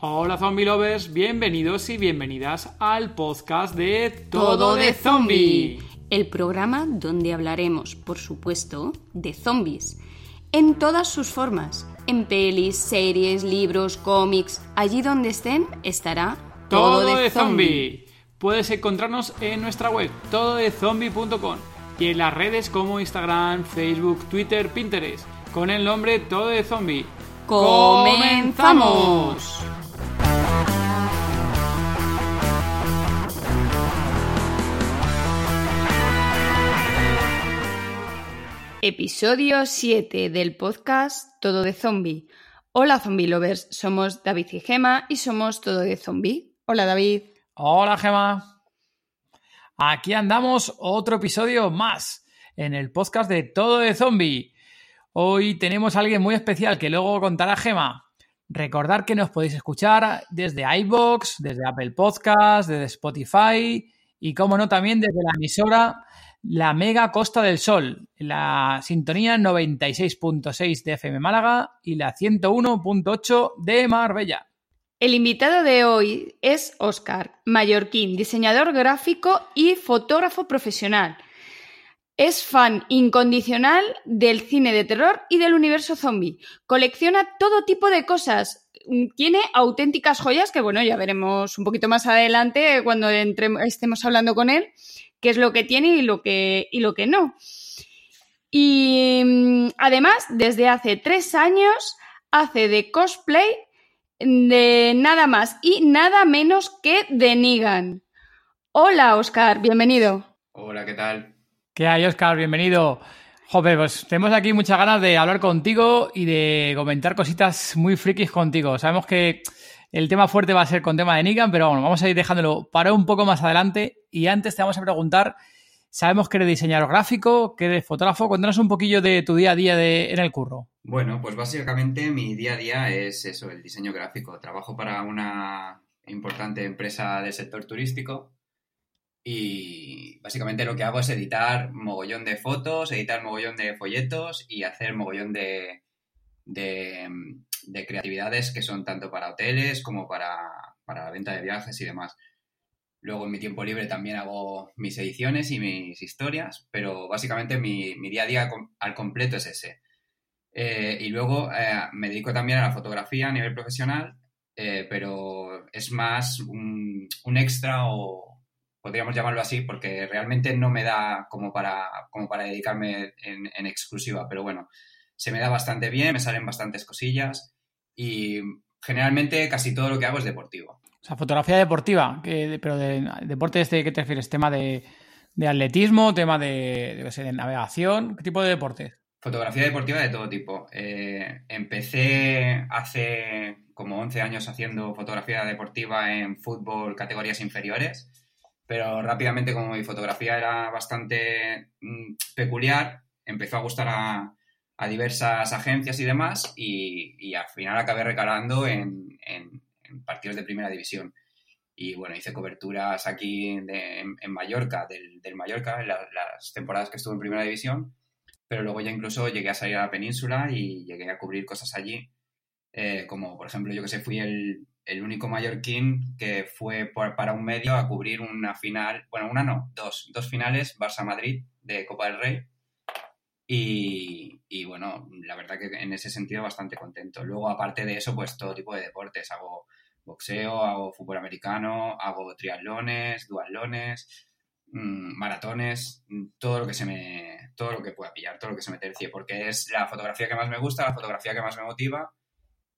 Hola zombie lovers, bienvenidos y bienvenidas al podcast de Todo, de Zombie. El programa donde hablaremos, por supuesto, de zombies. En todas sus formas. En pelis, series, libros, cómics. Allí donde estén, estará Todo, de, zombie. Puedes encontrarnos en nuestra web, tododezombie.com y en las redes como Instagram, Facebook, Twitter, Pinterest, con el nombre Todo de Zombie. ¡Comenzamos! Episodio 7 del podcast Todo de Zombie. Hola Zombie Lovers, somos David y Gema y somos Todo de Zombie. Hola David. Hola Gema. Aquí andamos otro episodio más en el podcast de Todo de Zombie. Hoy tenemos a alguien muy especial que luego contará Gema. Recordad que nos podéis escuchar desde iBox, desde Apple Podcast, desde Spotify y, como no, también desde la emisora la Mega Costa del Sol, la sintonía 96.6 de FM Málaga y la 101.8 de Marbella. El invitado de hoy es Oscar Mallorquín, diseñador gráfico y fotógrafo profesional. Es fan incondicional del cine de terror y del universo zombie. Colecciona todo tipo de cosas. Tiene auténticas joyas que, bueno, ya veremos un poquito más adelante cuando estemos hablando con él qué es lo que tiene y lo que, y lo que no. Y mm, además, desde hace tres años hace de cosplay de nada más y nada menos que de Negan. Hola, Oscar, bienvenido. Hola, ¿qué tal? ¿Qué hay, Oscar? Bienvenido. Joder, pues tenemos aquí muchas ganas de hablar contigo y de comentar cositas muy frikis contigo. Sabemos que el tema fuerte va a ser con tema de Negan, pero bueno, vamos a ir dejándolo para un poco más adelante. Y antes te vamos a preguntar, sabemos que eres diseñador gráfico, que eres fotógrafo. Cuéntanos un poquillo de tu día a día de, en el curro. Bueno, pues básicamente mi día a día es eso, el diseño gráfico. Trabajo para una importante empresa del sector turístico y básicamente lo que hago es editar mogollón de fotos, editar mogollón de folletos y hacer mogollón de, de de creatividades que son tanto para hoteles como para, la venta de viajes y demás. Luego en mi tiempo libre también hago mis ediciones y mis historias, pero básicamente mi, día a día al completo es ese. Eh, y luego eh, me dedico también a la fotografía a nivel profesional, eh, pero es más un, extra o podríamos llamarlo así, porque realmente no me da como para, como para dedicarme en exclusiva, pero bueno, se me da bastante bien, me salen bastantes cosillas y generalmente casi todo lo que hago es deportivo. O sea, fotografía deportiva, pero de deporte este, ¿qué te refieres? ¿Tema de, atletismo, tema de, de, navegación? ¿Qué tipo de deportes? Fotografía deportiva de todo tipo. Eh, empecé hace como 11 años haciendo fotografía deportiva en fútbol categorías inferiores, pero rápidamente como mi fotografía era bastante mm, peculiar, empezó a gustar a, a diversas agencias y demás y, al final acabé recalando en, partidos de primera división. Y bueno, hice coberturas aquí en, Mallorca, del, Mallorca, en las temporadas que estuve en primera división, pero luego ya incluso llegué a salir a la península y llegué a cubrir cosas allí, eh, como por ejemplo yo que sé, fui el, único mallorquín que fue para un medio a cubrir una final, bueno, una no, dos, dos finales, Barça-Madrid de Copa del Rey y, bueno, la verdad que en ese sentido bastante contento. Luego, aparte de eso, pues todo tipo de deportes. Hago boxeo, hago fútbol americano, hago triatlones, duatlones, mm, maratones, mm, todo lo que se me, todo lo que pueda pillar, todo lo que se me tercie, porque es la fotografía que más me gusta, la fotografía que más me motiva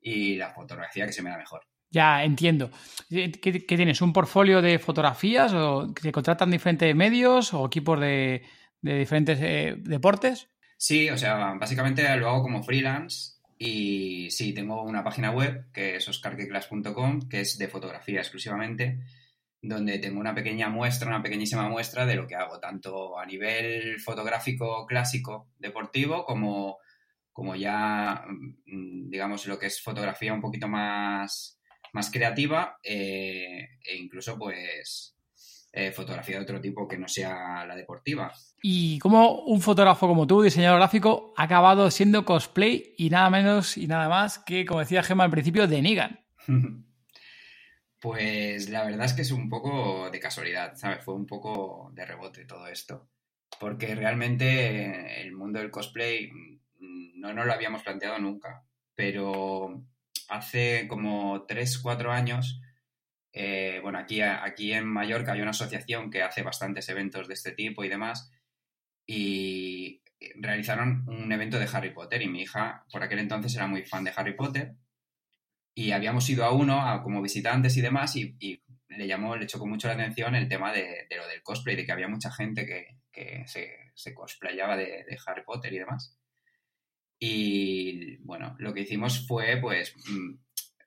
y la fotografía que se me da mejor. Ya, entiendo. ¿Qué, tienes? ¿Un portfolio de fotografías o que contratan diferentes medios o equipos de, diferentes eh, deportes? Sí, o sea, básicamente lo hago como freelance y sí, tengo una página web que es oscarqueclass.com, que es de fotografía exclusivamente, donde tengo una pequeña muestra, una pequeñísima muestra de lo que hago, tanto a nivel fotográfico clásico deportivo como, como ya, mm, digamos, lo que es fotografía un poquito más, más creativa eh, e incluso pues eh, fotografía de otro tipo que no sea la deportiva. ¿Y cómo un fotógrafo como tú, diseñador gráfico, ha acabado siendo cosplay y nada menos y nada más que, como decía Gemma al principio, de Negan? Pues la verdad es que es un poco de casualidad, ¿sabes? Fue un poco de rebote todo esto. Porque realmente el mundo del cosplay no nos lo habíamos planteado nunca. Pero hace como 3, 4 años, eh, bueno, aquí, aquí en Mallorca hay una asociación que hace bastantes eventos de este tipo y demás. Y realizaron un evento de Harry Potter y mi hija por aquel entonces era muy fan de Harry Potter y habíamos ido a uno como visitantes y demás y, le llamó, le chocó mucho la atención el tema de, lo del cosplay, de que había mucha gente que, se, cosplayaba de, Harry Potter y demás. Y bueno, lo que hicimos fue pues mm,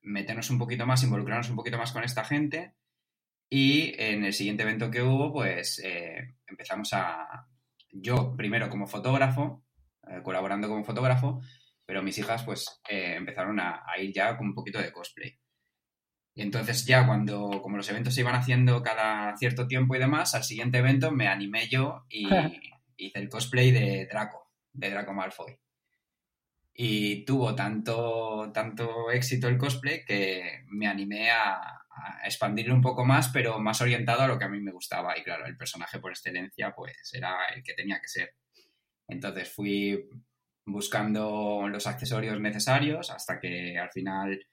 meternos un poquito más, involucrarnos un poquito más con esta gente y en el siguiente evento que hubo pues eh, empezamos a, yo primero como fotógrafo, eh, colaborando como fotógrafo, pero mis hijas pues eh, empezaron a, ir ya con un poquito de cosplay. Y entonces ya cuando, como los eventos se iban haciendo cada cierto tiempo y demás, al siguiente evento me animé yo y hice el cosplay de Draco, de Draco Malfoy. Y tuvo tanto, tanto éxito el cosplay que me animé a, a expandirlo un poco más, pero más orientado a lo que a mí me gustaba. Y claro, el personaje por excelencia, pues era el que tenía que ser. Entonces fui buscando los accesorios necesarios hasta que al final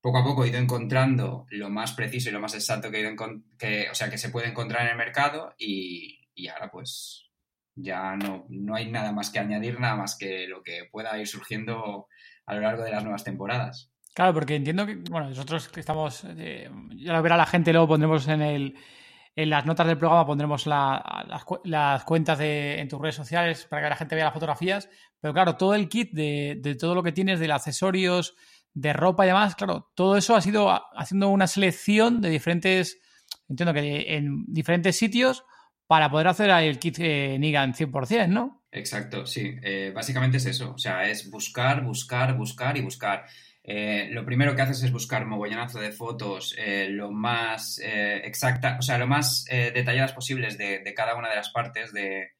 poco a poco he ido encontrando lo más preciso y lo más exacto que he ido que, o sea, que se puede encontrar en el mercado y, ahora pues ya no, no, hay nada más que añadir, nada más que lo que pueda ir surgiendo a lo largo de las nuevas temporadas. Claro, porque entiendo que, bueno, nosotros que estamos, eh, ya lo verá la gente, luego pondremos en el, en las notas del programa pondremos las, cuentas de, en tus redes sociales para que la gente vea las fotografías. Pero claro, todo el kit de, todo lo que tienes, de accesorios, de ropa y demás, claro, todo eso ha sido haciendo una selección de diferentes, entiendo que en diferentes sitios para poder hacer el kit eh, Nigan 100%, ¿no? Exacto, sí. Eh, básicamente es eso. O sea, es buscar, buscar, buscar y buscar. Eh, lo primero que haces es buscar mogollonazo de fotos eh, lo más eh, exacta, o sea, lo más detalladas posibles de, cada una de las partes de,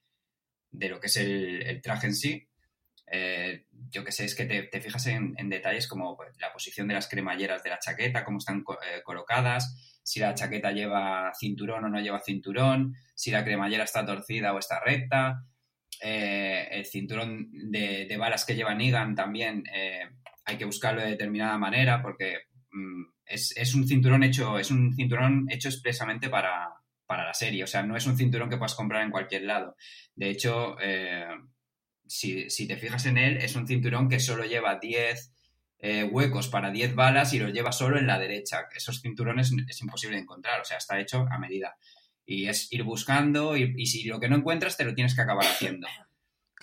lo que es el, traje en sí. yo que sé, es que te, fijas en, detalles como pues, la posición de las cremalleras de la chaqueta, cómo están colocadas, si la chaqueta lleva cinturón o no lleva cinturón, si la cremallera está torcida o está recta, el cinturón de, de, balas que lleva Nigan también hay que buscarlo de determinada manera porque mm, es, un cinturón hecho, es un cinturón hecho expresamente para, la serie. O sea, no es un cinturón que puedas comprar en cualquier lado. De hecho, eh, si, te fijas en él, es un cinturón que solo lleva 10 eh, huecos para 10 balas y los lleva solo en la derecha. Esos cinturones es imposible de encontrar, o sea, está hecho a medida. Y es ir buscando y, y si lo que no encuentras te lo tienes que acabar haciendo.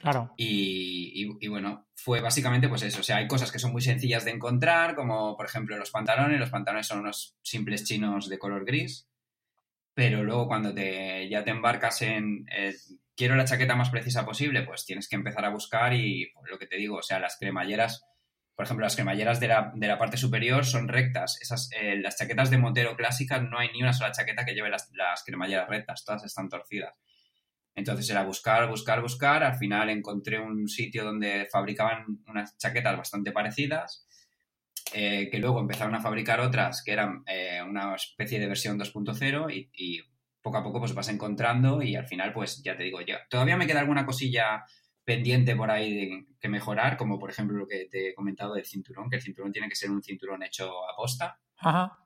Claro. Y, bueno, fue básicamente pues eso. O sea, hay cosas que son muy sencillas de encontrar, como por ejemplo los pantalones. Los pantalones son unos simples chinos de color gris. Pero luego cuando te, ya te embarcas en eh, quiero la chaqueta más precisa posible, pues tienes que empezar a buscar y pues, lo que te digo, o sea, las cremalleras, por ejemplo, las cremalleras de la, de la parte superior son rectas. Esas, eh, las chaquetas de motero clásicas no hay ni una sola chaqueta que lleve las, las cremalleras rectas, todas están torcidas. Entonces era buscar, buscar, buscar. Al final encontré un sitio donde fabricaban unas chaquetas bastante parecidas, eh, que luego empezaron a fabricar otras que eran eh, una especie de versión 2.0 y, poco a poco pues vas encontrando y al final pues ya te digo, todavía me queda alguna cosilla pendiente por ahí de, que mejorar, como por ejemplo lo que te he comentado del cinturón, que el cinturón tiene que ser un cinturón hecho a posta. Ajá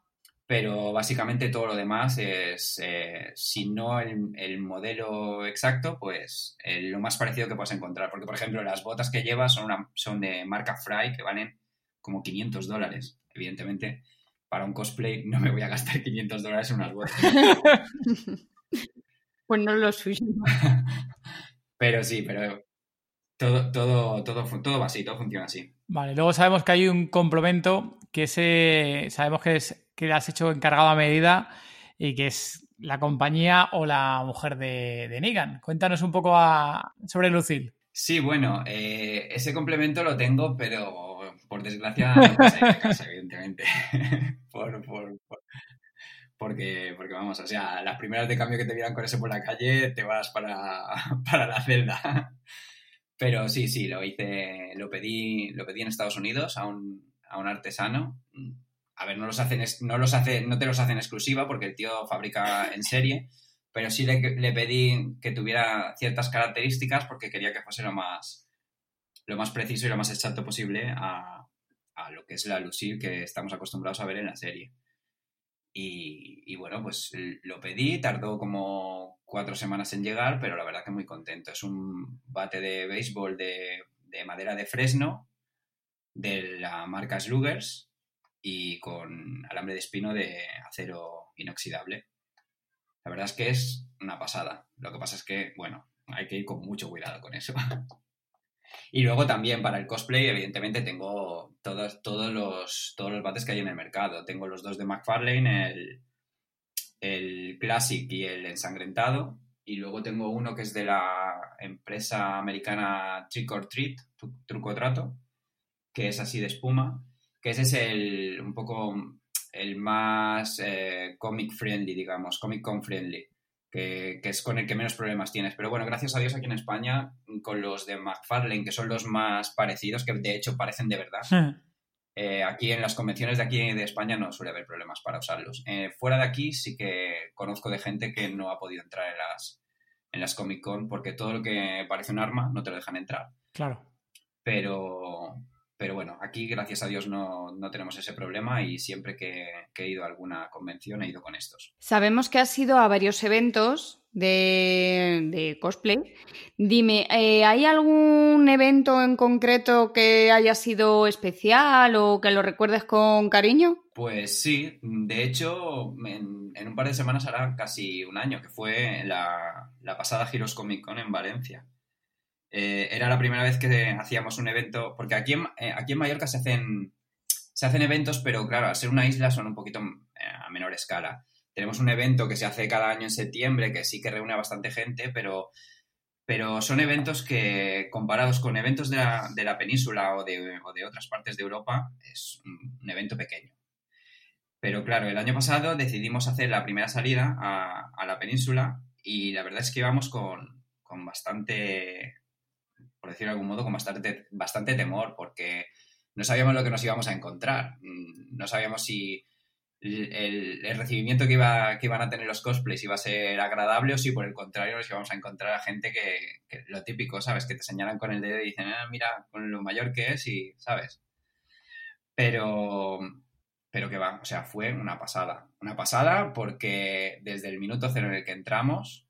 pero básicamente todo lo demás es, eh, si no el, modelo exacto, pues lo más parecido que puedes encontrar. Porque, por ejemplo, las botas que llevas son, una, son de marca Fry, que valen como 500 dólares. Evidentemente, para un cosplay no me voy a gastar 500 dólares en unas botas. pues no lo suyo. pero sí, pero todo, todo, todo, todo va así, todo funciona así. Vale, luego sabemos que hay un complemento que ese, sabemos que es que has hecho encargado a medida y que es la compañía o la mujer de, de Negan. Cuéntanos un poco sobre Lucille. Sí, bueno, eh, ese complemento lo tengo, pero por desgracia no pasa en casa, evidentemente. por, porque, porque vamos, o sea, las primeras de cambio que te vieran con ese por la calle, te vas para, para la celda. Pero sí, sí, lo hice, lo pedí, lo pedí en Estados Unidos a un, a un artesano a ver, no los hacen, no los hacen, no te los hacen exclusiva porque el tío fabrica en serie, pero sí le, le pedí que tuviera ciertas características porque quería que fuese lo más, lo más preciso y lo más exacto posible a, a lo que es la Lucille que estamos acostumbrados a ver en la serie. Y, bueno, pues lo pedí, tardó como cuatro semanas en llegar, pero la verdad que muy contento. Es un bate de béisbol de, de madera de fresno de la marca Slugers y con alambre de espino de acero inoxidable. La verdad es que es una pasada. Lo que pasa es que, bueno, hay que ir con mucho cuidado con eso. y luego también para el cosplay, evidentemente, tengo todos, todos, los, todos los bates que hay en el mercado. Tengo los dos de McFarlane, el, el Classic y el ensangrentado. Y luego tengo uno que es de la empresa americana Trick or Treat, Truco Trato, que es así de espuma que ese es el un poco el más eh, comic friendly, digamos, comic con friendly, que, es con el que menos problemas tienes. Pero bueno, gracias a Dios aquí en España, con los de McFarlane, que son los más parecidos, que de hecho parecen de verdad. Eh, aquí en las convenciones de aquí de España no suele haber problemas para usarlos. Eh, fuera de aquí sí que conozco de gente que no ha podido entrar en las, en las Comic Con porque todo lo que parece un arma no te lo dejan entrar. Claro. Pero, pero bueno, aquí gracias a Dios no, tenemos ese problema y siempre que, he ido a alguna convención he ido con estos. Sabemos que has ido a varios eventos de, cosplay. Dime, eh, ¿hay algún evento en concreto que haya sido especial o que lo recuerdes con cariño? Pues sí, de hecho, en, un par de semanas hará casi un año, que fue la, la pasada Heroes Comic Con en Valencia. Eh, era la primera vez que hacíamos un evento, porque aquí en, eh, aquí en Mallorca se hacen, se hacen eventos, pero claro, al ser una isla son un poquito eh, a menor escala. Tenemos un evento que se hace cada año en septiembre, que sí que reúne a bastante gente, pero, pero son eventos que, comparados con eventos de la, de la península o de, de, otras partes de Europa, es un, evento pequeño. Pero claro, el año pasado decidimos hacer la primera salida a, a la península y la verdad es que íbamos con, con bastante por decirlo de algún modo, con bastante, bastante temor, porque no sabíamos lo que nos íbamos a encontrar. Mm, no sabíamos si el, recibimiento que, iba, que iban a tener los cosplays iba a ser agradable o si por el contrario nos íbamos a encontrar a gente que, lo típico, ¿sabes? Que te señalan con el dedo y dicen, ah, mira, con lo mayor que es y, ¿sabes? Pero, pero que va, o sea, fue una pasada. Una pasada porque desde el minuto cero en el que entramos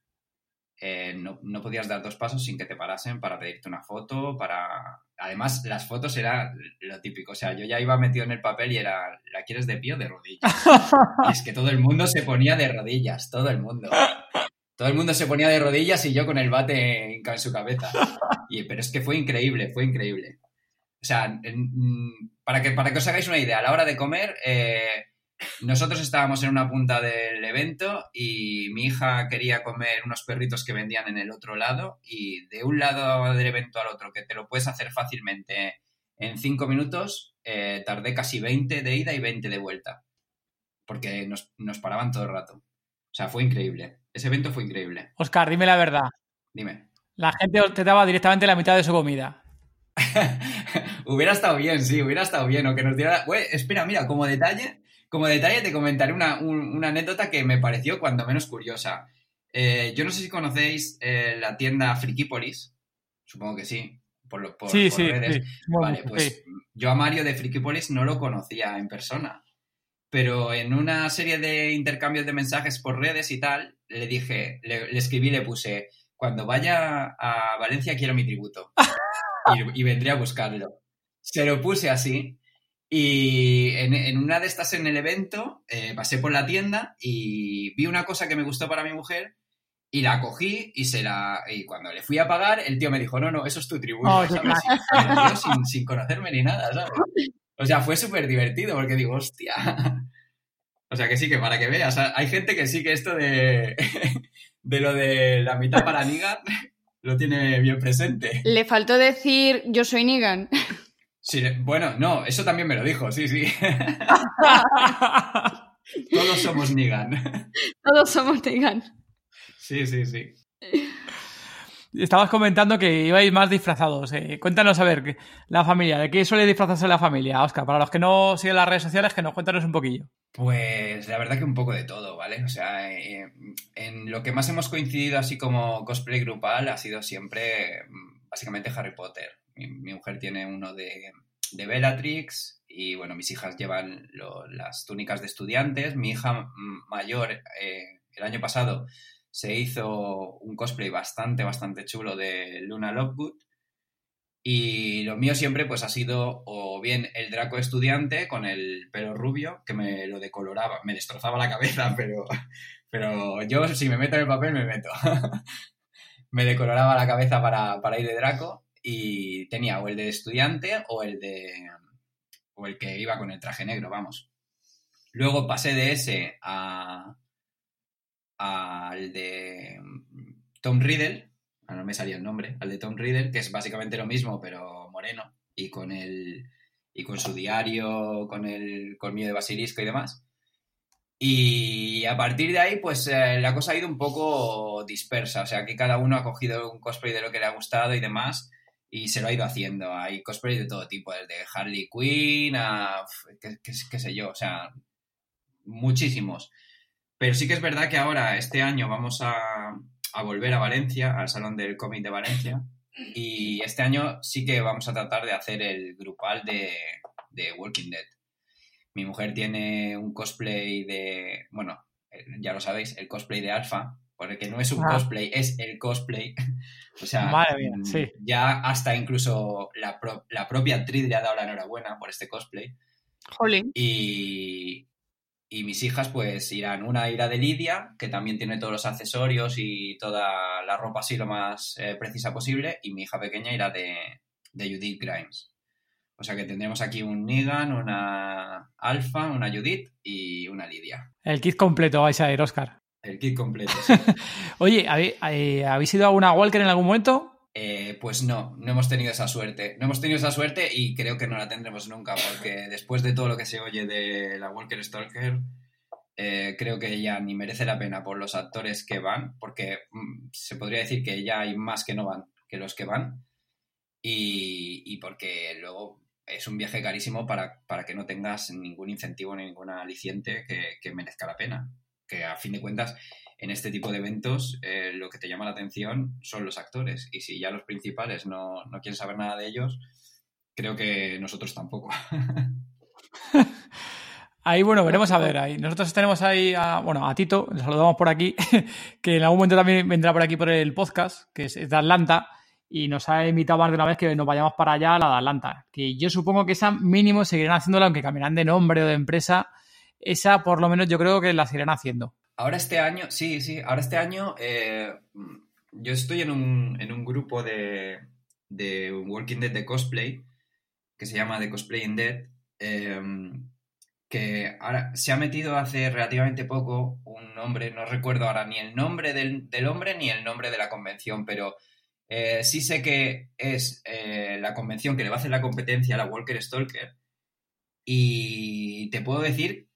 eh, no, podías dar dos pasos sin que te parasen para pedirte una foto, para... Además, las fotos era lo típico, o sea, yo ya iba metido en el papel y era, ¿la quieres de pie o de rodillas? y es que todo el mundo se ponía de rodillas, todo el mundo. Todo el mundo se ponía de rodillas y yo con el bate en, su cabeza. Y, pero es que fue increíble, fue increíble. O sea, para que, para que os hagáis una idea, a la hora de comer, eh, nosotros estábamos en una punta del evento y mi hija quería comer unos perritos que vendían en el otro lado y de un lado del evento al otro, que te lo puedes hacer fácilmente en cinco minutos, eh, tardé casi 20 de ida y 20 de vuelta, porque nos, nos paraban todo el rato. O sea, fue increíble. Ese evento fue increíble. Oscar, dime la verdad. Dime. La gente te daba directamente la mitad de su comida. hubiera estado bien, sí, hubiera estado bien. O que nos diera. espera, mira, como detalle, como detalle te comentaré una, anécdota que me pareció cuando menos curiosa. Eh, yo no sé si conocéis eh, la tienda Frikipolis, supongo que sí, por, por, sí, sí, redes. vale, pues yo a Mario de Frikipolis no lo conocía en persona, pero en una serie de intercambios de mensajes por redes y tal, le dije, le, le escribí, le puse, cuando vaya a Valencia quiero mi tributo y, y vendré a buscarlo. Se lo puse así y en, una de estas en el evento eh, pasé por la tienda y vi una cosa que me gustó para mi mujer y la cogí y se la y cuando le fui a pagar el tío me dijo no no eso es tu tributo oh, sin, sin, conocerme ni nada ¿sabes? o sea fue súper divertido porque digo hostia o sea que sí que para que veas hay gente que sí que esto de de lo de la mitad para Nigan lo tiene bien presente. Le faltó decir yo soy Nigan Sí, bueno, no, eso también me lo dijo, sí, sí. Todos somos Nigan. Todos somos Nigan. Sí, sí, sí. estabas comentando que ibais más disfrazados. Eh, cuéntanos a ver, la familia, ¿de qué suele disfrazarse la familia, Oscar? Para los que no siguen las redes sociales, que nos cuéntanos un poquillo. Pues la verdad que un poco de todo, ¿vale? O sea, eh, en lo que más hemos coincidido así como cosplay grupal ha sido siempre mm, básicamente Harry Potter. Mi, mujer tiene uno de, de Bellatrix y bueno, mis hijas llevan las túnicas de estudiantes. Mi hija mayor eh, el año pasado se hizo un cosplay bastante, bastante chulo de Luna Lovegood. Y lo mío siempre pues ha sido o bien el Draco estudiante con el pelo rubio, que me lo decoloraba, me destrozaba la cabeza, pero, pero yo si me meto en el papel me meto. me decoloraba la cabeza para, para, ir de Draco y tenía o el de estudiante o el de o el que iba con el traje negro, vamos. Luego pasé de ese a, al de Tom Riddle, ah, no me salía el nombre, al de Tom Riddle, que es básicamente lo mismo, pero moreno, y con el y con su diario, con el colmillo de basilisco y demás. Y a partir de ahí, pues eh, la cosa ha ido un poco dispersa, o sea, que cada uno ha cogido un cosplay de lo que le ha gustado y demás, y se lo ha ido haciendo. Hay cosplay de todo tipo, desde Harley Quinn a qué sé yo, o sea, muchísimos. Pero sí que es verdad que ahora, este año, vamos a, volver a Valencia, al Salón del Cómic de Valencia. Y este año sí que vamos a tratar de hacer el grupal de, Walking Dead. Mi mujer tiene un cosplay de, bueno, eh, ya lo sabéis, el cosplay de Alfa, porque no es un ah. cosplay, es el cosplay. o sea, mm, ya hasta incluso la, la, propia actriz le ha dado la enhorabuena por este cosplay. Jolín. Y, y mis hijas pues irán, una irá de Lidia, que también tiene todos los accesorios y toda la ropa así lo más eh, precisa posible, y mi hija pequeña irá de, de Judith Grimes. O sea que tendremos aquí un Negan, una Alfa, una Judith y una Lidia. El kit completo vais a ir, Oscar. El kit completo. Oye, eh, ¿habéis ido a una Walker en algún momento? Eh, pues no, no hemos tenido esa suerte. No hemos tenido esa suerte y creo que no la tendremos nunca, porque después de todo lo que se oye de la Walker Stalker, eh, creo que ya ni merece la pena por los actores que van, porque mm, se podría decir que ya hay más que no van que los que van, y, porque luego es un viaje carísimo para, que no tengas ningún incentivo ni ningún aliciente que, que merezca la pena. Que a fin de cuentas en este tipo de eventos eh, lo que te llama la atención son los actores. Y si ya los principales no, quieren saber nada de ellos, creo que nosotros tampoco. Ahí, bueno, veremos a ver. Ahí. Nosotros tenemos ahí a, bueno, a Tito, le saludamos por aquí, que en algún momento también vendrá por aquí por el podcast, que es de Atlanta, y nos ha invitado más de una vez que nos vayamos para allá a la de Atlanta. Que yo supongo que esa mínimo seguirán haciéndola, aunque cambiarán de nombre o de empresa. Esa, por lo menos, yo creo que la seguirán haciendo. Ahora este año, sí, sí, ahora este año eh, yo estoy en un, en un grupo de, de, Walking Dead de cosplay que se llama The Cosplay in Dead, em, que ahora se ha metido hace relativamente poco un nombre, no recuerdo ahora ni el nombre del, hombre ni el nombre de la convención, pero eh, sí sé que es eh, la convención que le va a hacer la competencia a la Walker Stalker. Y te puedo decir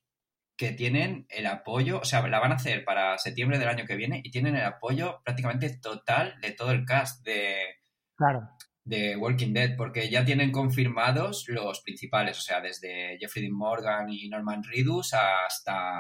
que tienen el apoyo, o sea, la van a hacer para septiembre del año que viene y tienen el apoyo prácticamente total de todo el cast de, claro. de Walking Dead, porque ya tienen confirmados los principales, o sea, desde Jeffrey Dean Morgan y Norman Reedus hasta,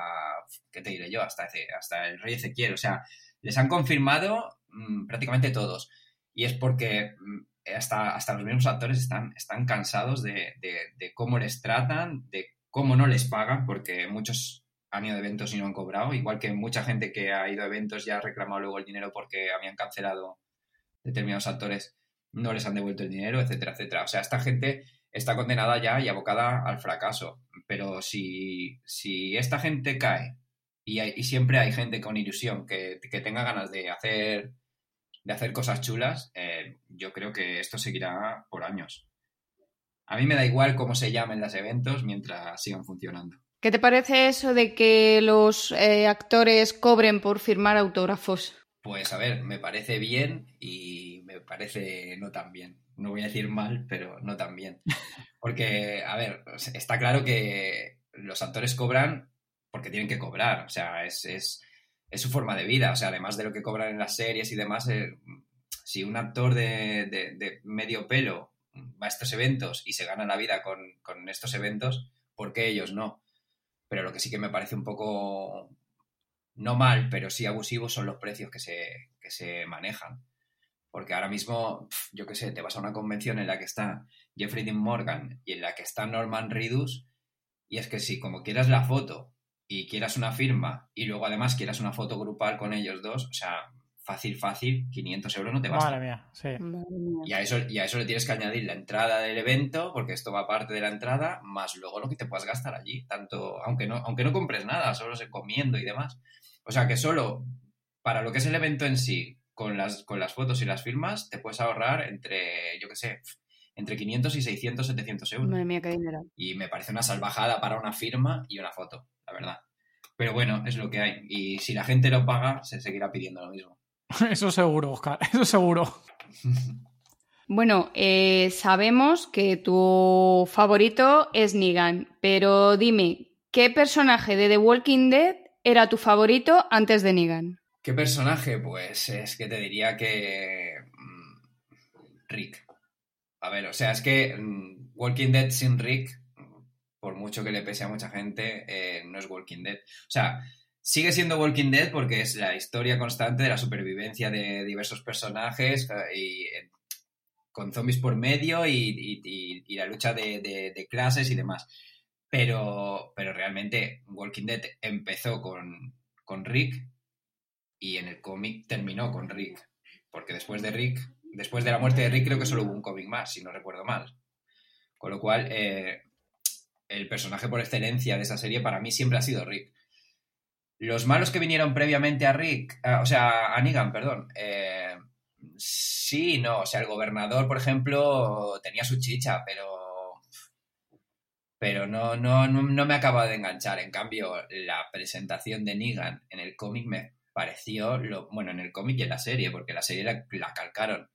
¿qué te diré yo? Hasta, hasta el Rey Ezequiel, o sea, les han confirmado mm, prácticamente todos. Y es porque mm, hasta, hasta los mismos actores están, están cansados de, de cómo les tratan, de cómo no les pagan, porque muchos han ido a eventos y no han cobrado, igual que mucha gente que ha ido a eventos ya ha reclamado luego el dinero porque habían cancelado determinados actores, no les han devuelto el dinero, etcétera, etcétera. O sea, esta gente está condenada ya y abocada al fracaso. Pero si, si esta gente cae y, y siempre hay gente con ilusión que, tenga ganas de hacer, de hacer cosas chulas, eh, yo creo que esto seguirá por años. A mí me da igual cómo se llamen los eventos mientras sigan funcionando. ¿Qué te parece eso de que los eh, actores cobren por firmar autógrafos? Pues a ver, me parece bien y me parece no tan bien. No voy a decir mal, pero no tan bien. Porque, a ver, está claro que los actores cobran porque tienen que cobrar. O sea, es, su forma de vida. O sea, además de lo que cobran en las series y demás, eh, si un actor de, de, medio pelo va a estos eventos y se gana la vida con, con estos eventos, ¿por qué ellos no? Pero lo que sí que me parece un poco, no mal, pero sí abusivo son los precios que se, que se manejan. Porque ahora mismo, yo qué sé, te vas a una convención en la que está Jeffrey Dean Morgan y en la que está Norman Reedus, y es que si como quieras la foto y quieras una firma y luego además quieras una foto grupal con ellos dos, o sea, fácil, fácil, 500 euros no te basta. Madre mía, sí. Y a, eso, y a eso le tienes que añadir la entrada del evento, porque esto va parte de la entrada, más luego lo que te puedas gastar allí, tanto, aunque no, aunque no compres nada, solo se comiendo y demás. O sea que solo para lo que es el evento en sí, con las, con las fotos y las firmas, te puedes ahorrar entre, yo qué sé, entre 500 y 600, 700 euros. Madre mía, qué dinero. Y me parece una salvajada para una firma y una foto, la verdad. Pero bueno, es lo que hay. Y si la gente lo paga, se seguirá pidiendo lo mismo. Eso seguro, Oscar, eso seguro. Bueno, eh, sabemos que tu favorito es Negan, pero dime, ¿qué personaje de The Walking Dead era tu favorito antes de Negan? ¿Qué personaje? Pues es que te diría que. Mm, Rick. A ver, o sea, es que mm, Walking Dead sin Rick, por mucho que le pese a mucha gente, eh, no es Walking Dead. O sea, sigue siendo Walking Dead porque es la historia constante de la supervivencia de diversos personajes eh, y, eh, con zombies por medio y, la lucha de, clases y demás. Pero, pero realmente Walking Dead empezó con, con Rick y en el cómic terminó con Rick. Porque después de Rick, después de la muerte de Rick, creo que solo hubo un cómic más, si no recuerdo mal. Con lo cual, eh, el personaje por excelencia de esa serie para mí siempre ha sido Rick. Los malos que vinieron previamente a Rick, o sea, a Negan, perdón, eh, sí, no, o sea, el gobernador, por ejemplo, tenía su chicha, pero pero no, no, no, me acaba de enganchar. En cambio, la presentación de Negan en el cómic me pareció, lo, bueno, en el cómic y en la serie, porque la serie la, calcaron,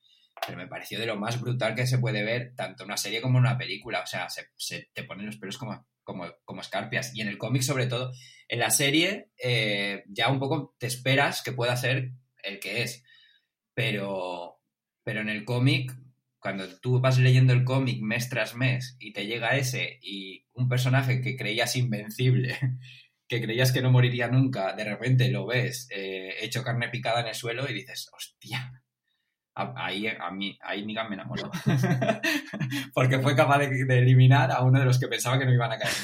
pero me pareció de lo más brutal que se puede ver, tanto una serie como una película. O sea, se, te ponen los pelos como, como, como, escarpias. Y en el cómic, sobre todo, en la serie, eh, ya un poco te esperas que pueda ser el que es. Pero, pero en el cómic cuando tú vas leyendo el cómic mes tras mes y te llega ese y un personaje que creías invencible, que creías que no moriría nunca, de repente lo ves eh, hecho carne picada en el suelo y dices, hostia, ahí a mí, ahí Negan me enamoró. Porque fue capaz de, eliminar a uno de los que pensaba que no iban a caer.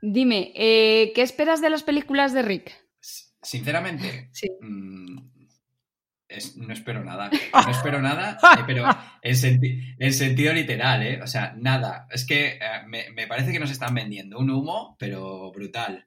Dime, eh, ¿qué esperas de las películas de Rick? Sinceramente, sí. Mm, no espero nada. No espero nada, eh, pero en, sentido literal, ¿eh? O sea, nada. Es que eh, me, parece que nos están vendiendo un humo, pero brutal.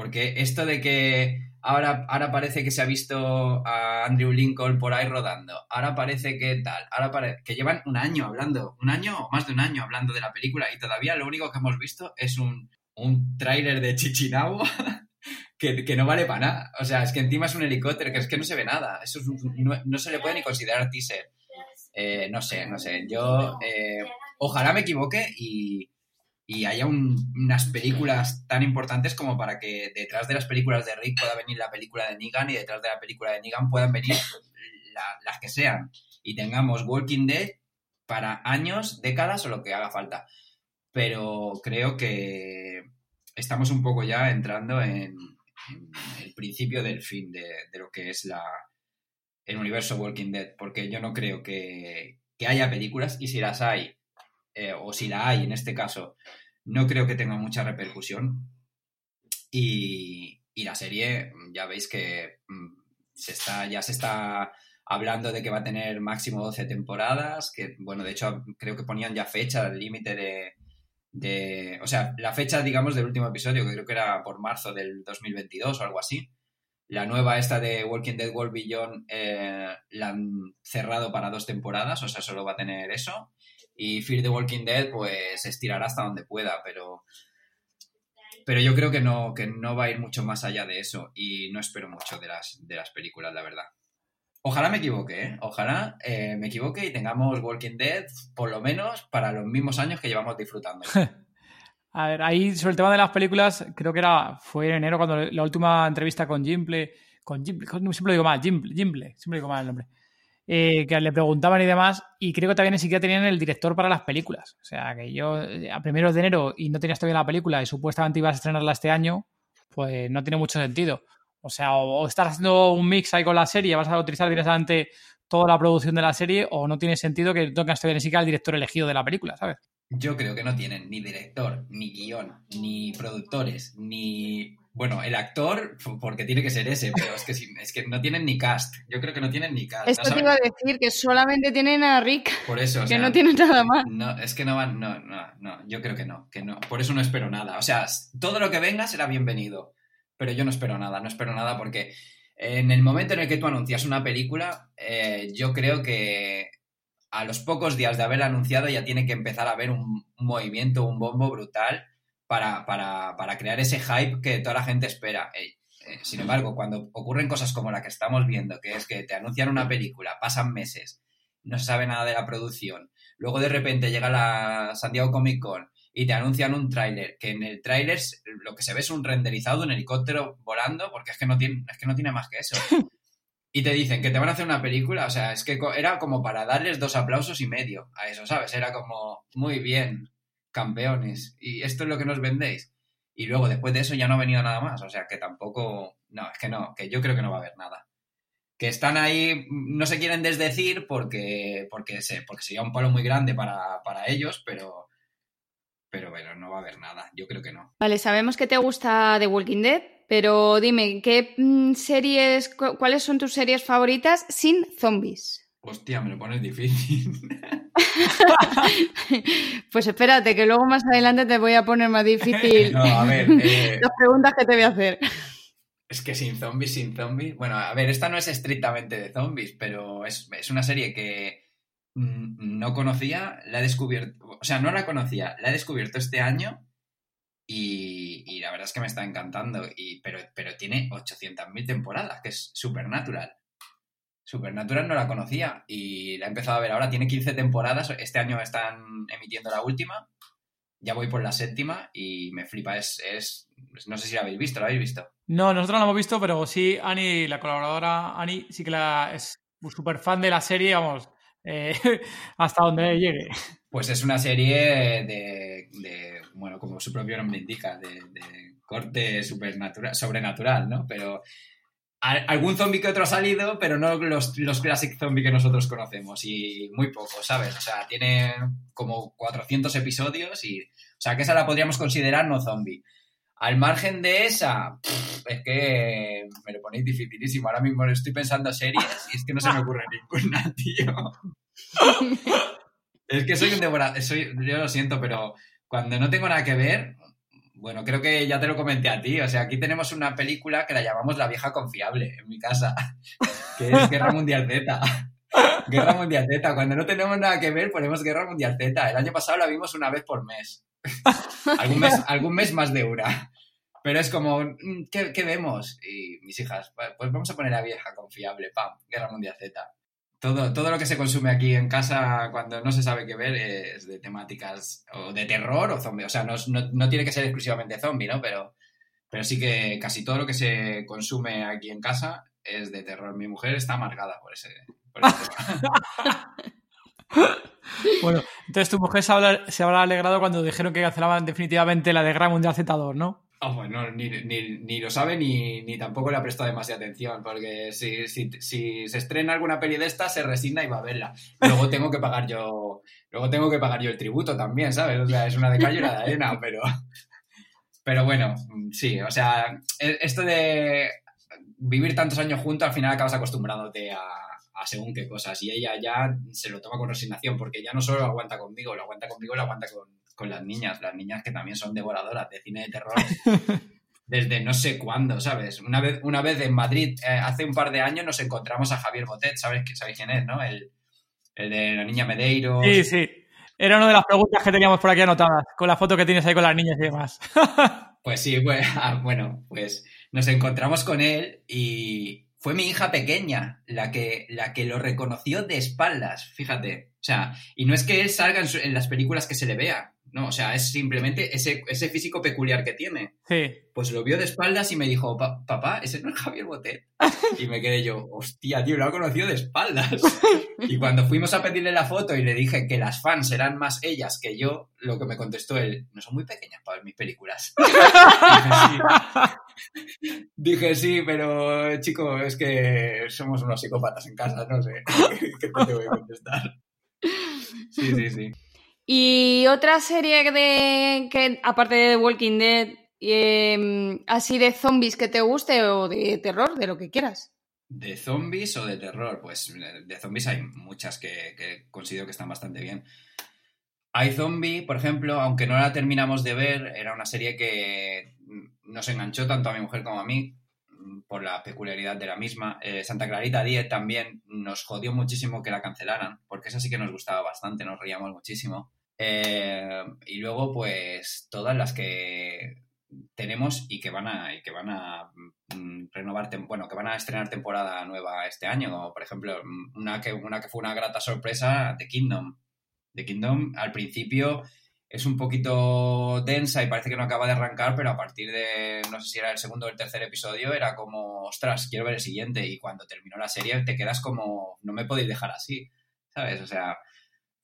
Porque esto de que ahora, ahora parece que se ha visto a Andrew Lincoln por ahí rodando, ahora parece que tal, ahora que llevan un año hablando, un año o más de un año hablando de la película y todavía lo único que hemos visto es un, un tráiler de Chichinabo que, no vale para nada. O sea, es que encima es un helicóptero, que es que no se ve nada. Eso no, se le puede ni considerar teaser. Eh, no sé, no sé. Yo eh, ojalá me equivoque y, haya unas películas tan importantes como para que detrás de las películas de Rick pueda venir la película de Negan y detrás de la película de Negan puedan venir las que sean. Y tengamos Walking Dead para años, décadas o lo que haga falta. Pero creo que estamos un poco ya entrando en, el principio del fin de, lo que es la, el universo Walking Dead, porque yo no creo que, haya películas y si las hay, eh, o si la hay en este caso, no creo que tenga mucha repercusión. Y, la serie, ya veis que mm, se está, ya se está hablando de que va a tener máximo 12 temporadas, que bueno, de hecho creo que ponían ya fecha, el límite de, de, o sea, la fecha, digamos, del último episodio, que creo que era por marzo del 2022 o algo así. La nueva esta de Walking Dead World Beyond eh, la han cerrado para dos temporadas, o sea, solo va a tener eso. Y Fear the Walking Dead, pues estirará hasta donde pueda, pero, pero yo creo que no, que no va a ir mucho más allá de eso y no espero mucho de las, de las películas, la verdad. Ojalá me equivoque, ¿eh? Ojalá eh, me equivoque y tengamos Walking Dead por lo menos para los mismos años que llevamos disfrutando. A ver, ahí sobre el tema de las películas, creo que era fue en enero cuando la última entrevista con Jimple, con Jimple, siempre digo mal, Jimple, Jimple, siempre digo mal el nombre. Eh, que le preguntaban y demás, y creo que también ni siquiera tenían el director para las películas. O sea, que yo eh, a primeros de enero y no tenías todavía la película y supuestamente ibas a estrenarla este año, pues no tiene mucho sentido. O sea, o, estás haciendo un mix ahí con la serie, vas a utilizar directamente toda la producción de la serie, o no tiene sentido que tengas todavía ni siquiera el director elegido de la película, ¿sabes? Yo creo que no tienen ni director, ni guion, ni productores, ni bueno, el actor, porque tiene que ser ese, pero es que, es que no tienen ni cast. Yo creo que no tienen ni cast. Esto te iba a decir, que solamente tienen a Rick. Por eso, Que no tienen nada más. No, es que no van, no, no, no, yo creo que no, que no. Por eso no espero nada. O sea, todo lo que venga será bienvenido, pero yo no espero nada, no espero nada porque en el momento en el que tú anuncias una película, eh, yo creo que a los pocos días de haber anunciado ya tiene que empezar a haber un movimiento, un bombo brutal para, para, para, crear ese hype que toda la gente espera. Eh, eh, sin embargo, cuando ocurren cosas como la que estamos viendo, que es que te anuncian una película, pasan meses, no se sabe nada de la producción, luego de repente llega la San Diego Comic Con y te anuncian un tráiler, que en el tráiler lo que se ve es un renderizado de un helicóptero volando, porque es que no tiene, es que no tiene más que eso. Y te dicen que te van a hacer una película, o sea, es que era como para darles dos aplausos y medio a eso, ¿sabes? Era como, muy bien, campeones, y esto es lo que nos vendéis. Y luego después de eso ya no ha venido nada más, o sea que tampoco, no, es que no, que yo creo que no va a haber nada. Que están ahí, no se quieren desdecir porque, porque, se, porque sería un palo muy grande para, para ellos, pero, pero bueno, no va a haber nada, yo creo que no. Vale, sabemos que te gusta The Walking Dead, pero dime, ¿qué mm, series, cuáles son tus series favoritas sin zombies? Hostia, me lo pones difícil. pues espérate, que luego más adelante te voy a poner más difícil no, a ver, eh, las preguntas que te voy a hacer. Es que sin zombies, sin zombies. Bueno, a ver, esta no es estrictamente de zombies, pero es, una serie que no conocía, la he descubierto, o sea, no la conocía, la he descubierto este año y, la verdad es que me está encantando, y, pero, pero tiene 800.000 temporadas, que es Supernatural. Supernatural no la conocía y la he empezado a ver ahora. Tiene 15 temporadas. Este año están emitiendo la última. Ya voy por la séptima y me flipa. Es, es no sé si la habéis visto. ¿La habéis visto? No, nosotros no la hemos visto, pero sí, Ani, la colaboradora Ani, sí que la es súper fan de la serie, vamos, eh, hasta donde llegue. Pues es una serie de, bueno, como su propio nombre indica, de, de corte supernatural, sobrenatural, ¿no? Pero algún zombie que otro ha salido, pero no los, los classic zombies que nosotros conocemos y muy poco, ¿sabes? O sea, tiene como 400 episodios y, o sea, que esa la podríamos considerar no zombie. Al margen de esa, es que me lo ponéis dificilísimo. Ahora mismo estoy pensando series y es que no se me ocurre ninguna, tío. es que soy un devorador, soy, yo lo siento, pero cuando no tengo nada que ver, bueno, creo que ya te lo comenté a ti. O sea, aquí tenemos una película que la llamamos La vieja confiable en mi casa, que es Guerra Mundial Z. Guerra Mundial Z. Cuando no tenemos nada que ver, ponemos Guerra Mundial Z. El año pasado la vimos una vez por mes. algún mes, más de una. Pero es como, mm, ¿qué, ¿qué, vemos? Y mis hijas, pues vamos a poner a vieja confiable, pam, Guerra Mundial Z todo, todo lo que se consume aquí en casa cuando no se sabe qué ver es de temáticas o de terror o zombie. O sea, no, no, tiene que ser exclusivamente zombie, ¿no? Pero, pero sí que casi todo lo que se consume aquí en casa es de terror. Mi mujer está amargada por ese, tema. bueno, entonces tu mujer se habrá, se habrá, alegrado cuando dijeron que cancelaban definitivamente la de Guerra Mundial Z2, ¿no? Oh, bueno, ni, ni, ni, lo sabe ni, ni, tampoco le ha prestado demasiada atención, porque si, si, si, se estrena alguna peli de esta, se resigna y va a verla. Luego tengo que pagar yo, luego tengo que pagar yo el tributo también, ¿sabes? O sea, es una de calle y una de arena, pero, pero bueno, sí, o sea, e, esto de vivir tantos años juntos, al final acabas acostumbrándote a, a según qué cosas, y ella ya se lo toma con resignación, porque ya no solo lo aguanta conmigo, lo aguanta conmigo, lo aguanta con, con las niñas, las niñas que también son devoradoras de cine de terror desde no sé cuándo, ¿sabes? Una vez, una vez en Madrid, eh, hace un par de años, nos encontramos a Javier Botet, ¿sabes, ¿sabéis quién es, no? El, de la niña Medeiro. Sí, sí. Era una de las preguntas que teníamos por aquí anotadas, con la foto que tienes ahí con las niñas y demás. pues sí, pues, ah, bueno, pues nos encontramos con él y fue mi hija pequeña la que, la que lo reconoció de espaldas, fíjate. O sea, y no es que él salga en, en las películas que se le vea, No, o sea, es simplemente ese, ese físico peculiar que tiene. Sí. Pues lo vio de espaldas y me dijo, "Pa- papá, ese no es Javier Botet. Y me quedé yo, hostia, tío, lo ha conocido de espaldas. Y cuando fuimos a pedirle la foto y le dije que las fans eran más ellas que yo, lo que me contestó él, no son muy pequeñas para ver mis películas. Dije, sí. Dije, sí, pero chico, es que somos unos psicópatas en casa, no sé. ¿Qué te tengo que contestar? Sí, sí, sí. Y otra serie de que, aparte de The Walking Dead, em, así de zombies que te guste o de terror, de lo que quieras. ¿De zombies o de terror? Pues de zombies hay muchas que, que considero que están bastante bien. Hay Zombie, por ejemplo, aunque no la terminamos de ver, era una serie que nos enganchó tanto a mi mujer como a mí mm, por la peculiaridad de la misma. Eh, Santa Clarita 10 también nos jodió muchísimo que la cancelaran, porque esa sí que nos gustaba bastante, nos reíamos muchísimo. Eh, y luego, pues, todas las que tenemos y que van a, y que van a mm, renovar, bueno, que van a estrenar temporada nueva este año, por ejemplo, mm, una que, una que fue una grata sorpresa, The Kingdom. The Kingdom al principio es un poquito densa y parece que no acaba de arrancar, pero a partir de, no sé si era el segundo o el tercer episodio, era como, ostras, quiero ver el siguiente. Y cuando terminó la serie te quedas como, no me podéis dejar así, ¿sabes? O sea,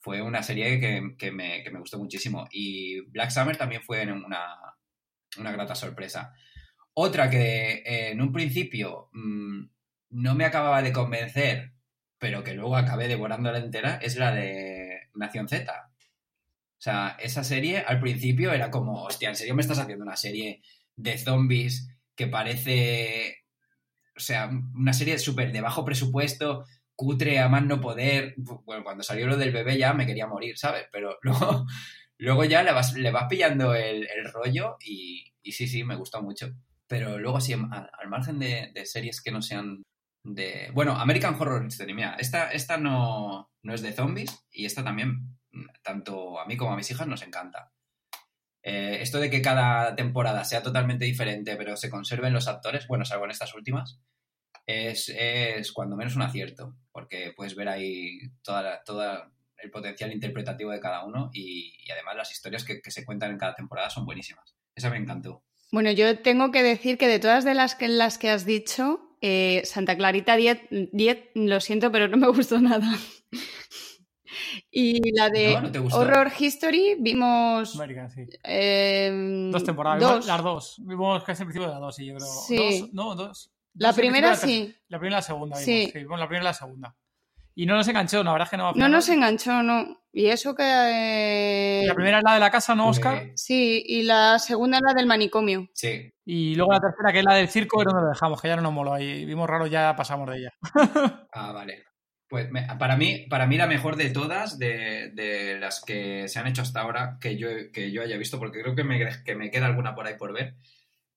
fue una serie que, que me, que me gustó muchísimo. Y Black Summer también fue una, una grata sorpresa. Otra que eh, en un principio mm, no me acababa de convencer, pero que luego acabé devorándola entera, es la de Nación Z. O sea, esa serie al principio era como, hostia, ¿en serio me estás haciendo una serie de zombies que parece, o sea, una serie súper de bajo presupuesto, cutre a más no poder? Bueno, cuando salió lo del bebé ya me quería morir, ¿sabes? Pero luego, luego ya le vas, le vas pillando el, el rollo y, y sí, sí, me gustó mucho. Pero luego sí, al, margen de, de series que no sean de... Bueno, American Horror Story, mira, esta, esta no, no es de zombies y esta también, tanto a mí como a mis hijas, nos encanta. Eh, esto de que cada temporada sea totalmente diferente, pero se conserven los actores, bueno, salvo en estas últimas, es, es cuando menos un acierto, porque puedes ver ahí toda, la- toda el potencial interpretativo de cada uno y, y además las historias que, que se cuentan en cada temporada son buenísimas. Esa me encantó. Bueno, yo tengo que decir que de todas de las que, las que has dicho, eh, Santa Clarita 10, 10, lo siento, pero no me gustó nada. y la de ¿No? ¿No te gustó? Horror History vimos American, sí. eh, Dos temporadas, dos. las dos. Vimos casi al principio de las dos, sí, yo creo. Sí. Dos, no, dos. La primera la sí. La primera y la segunda, Sí. vimos, sí. Vimos la primera y la segunda. Y no nos enganchó, la verdad es que no. No nos enganchó, no. Y eso que... eh, La primera es la de la casa, ¿no, Oscar? Sí, y la segunda la del manicomio. sí, Y luego la tercera, que es la del circo, es donde lo dejamos, que ya no nos moló ahí. Vimos raro, ya pasamos de ella. Ah, vale. Pues me- para, mí, para mí la mejor de todas, de, de las que se han hecho hasta ahora, que yo, que yo haya visto, porque creo que me, que me queda alguna por ahí por ver,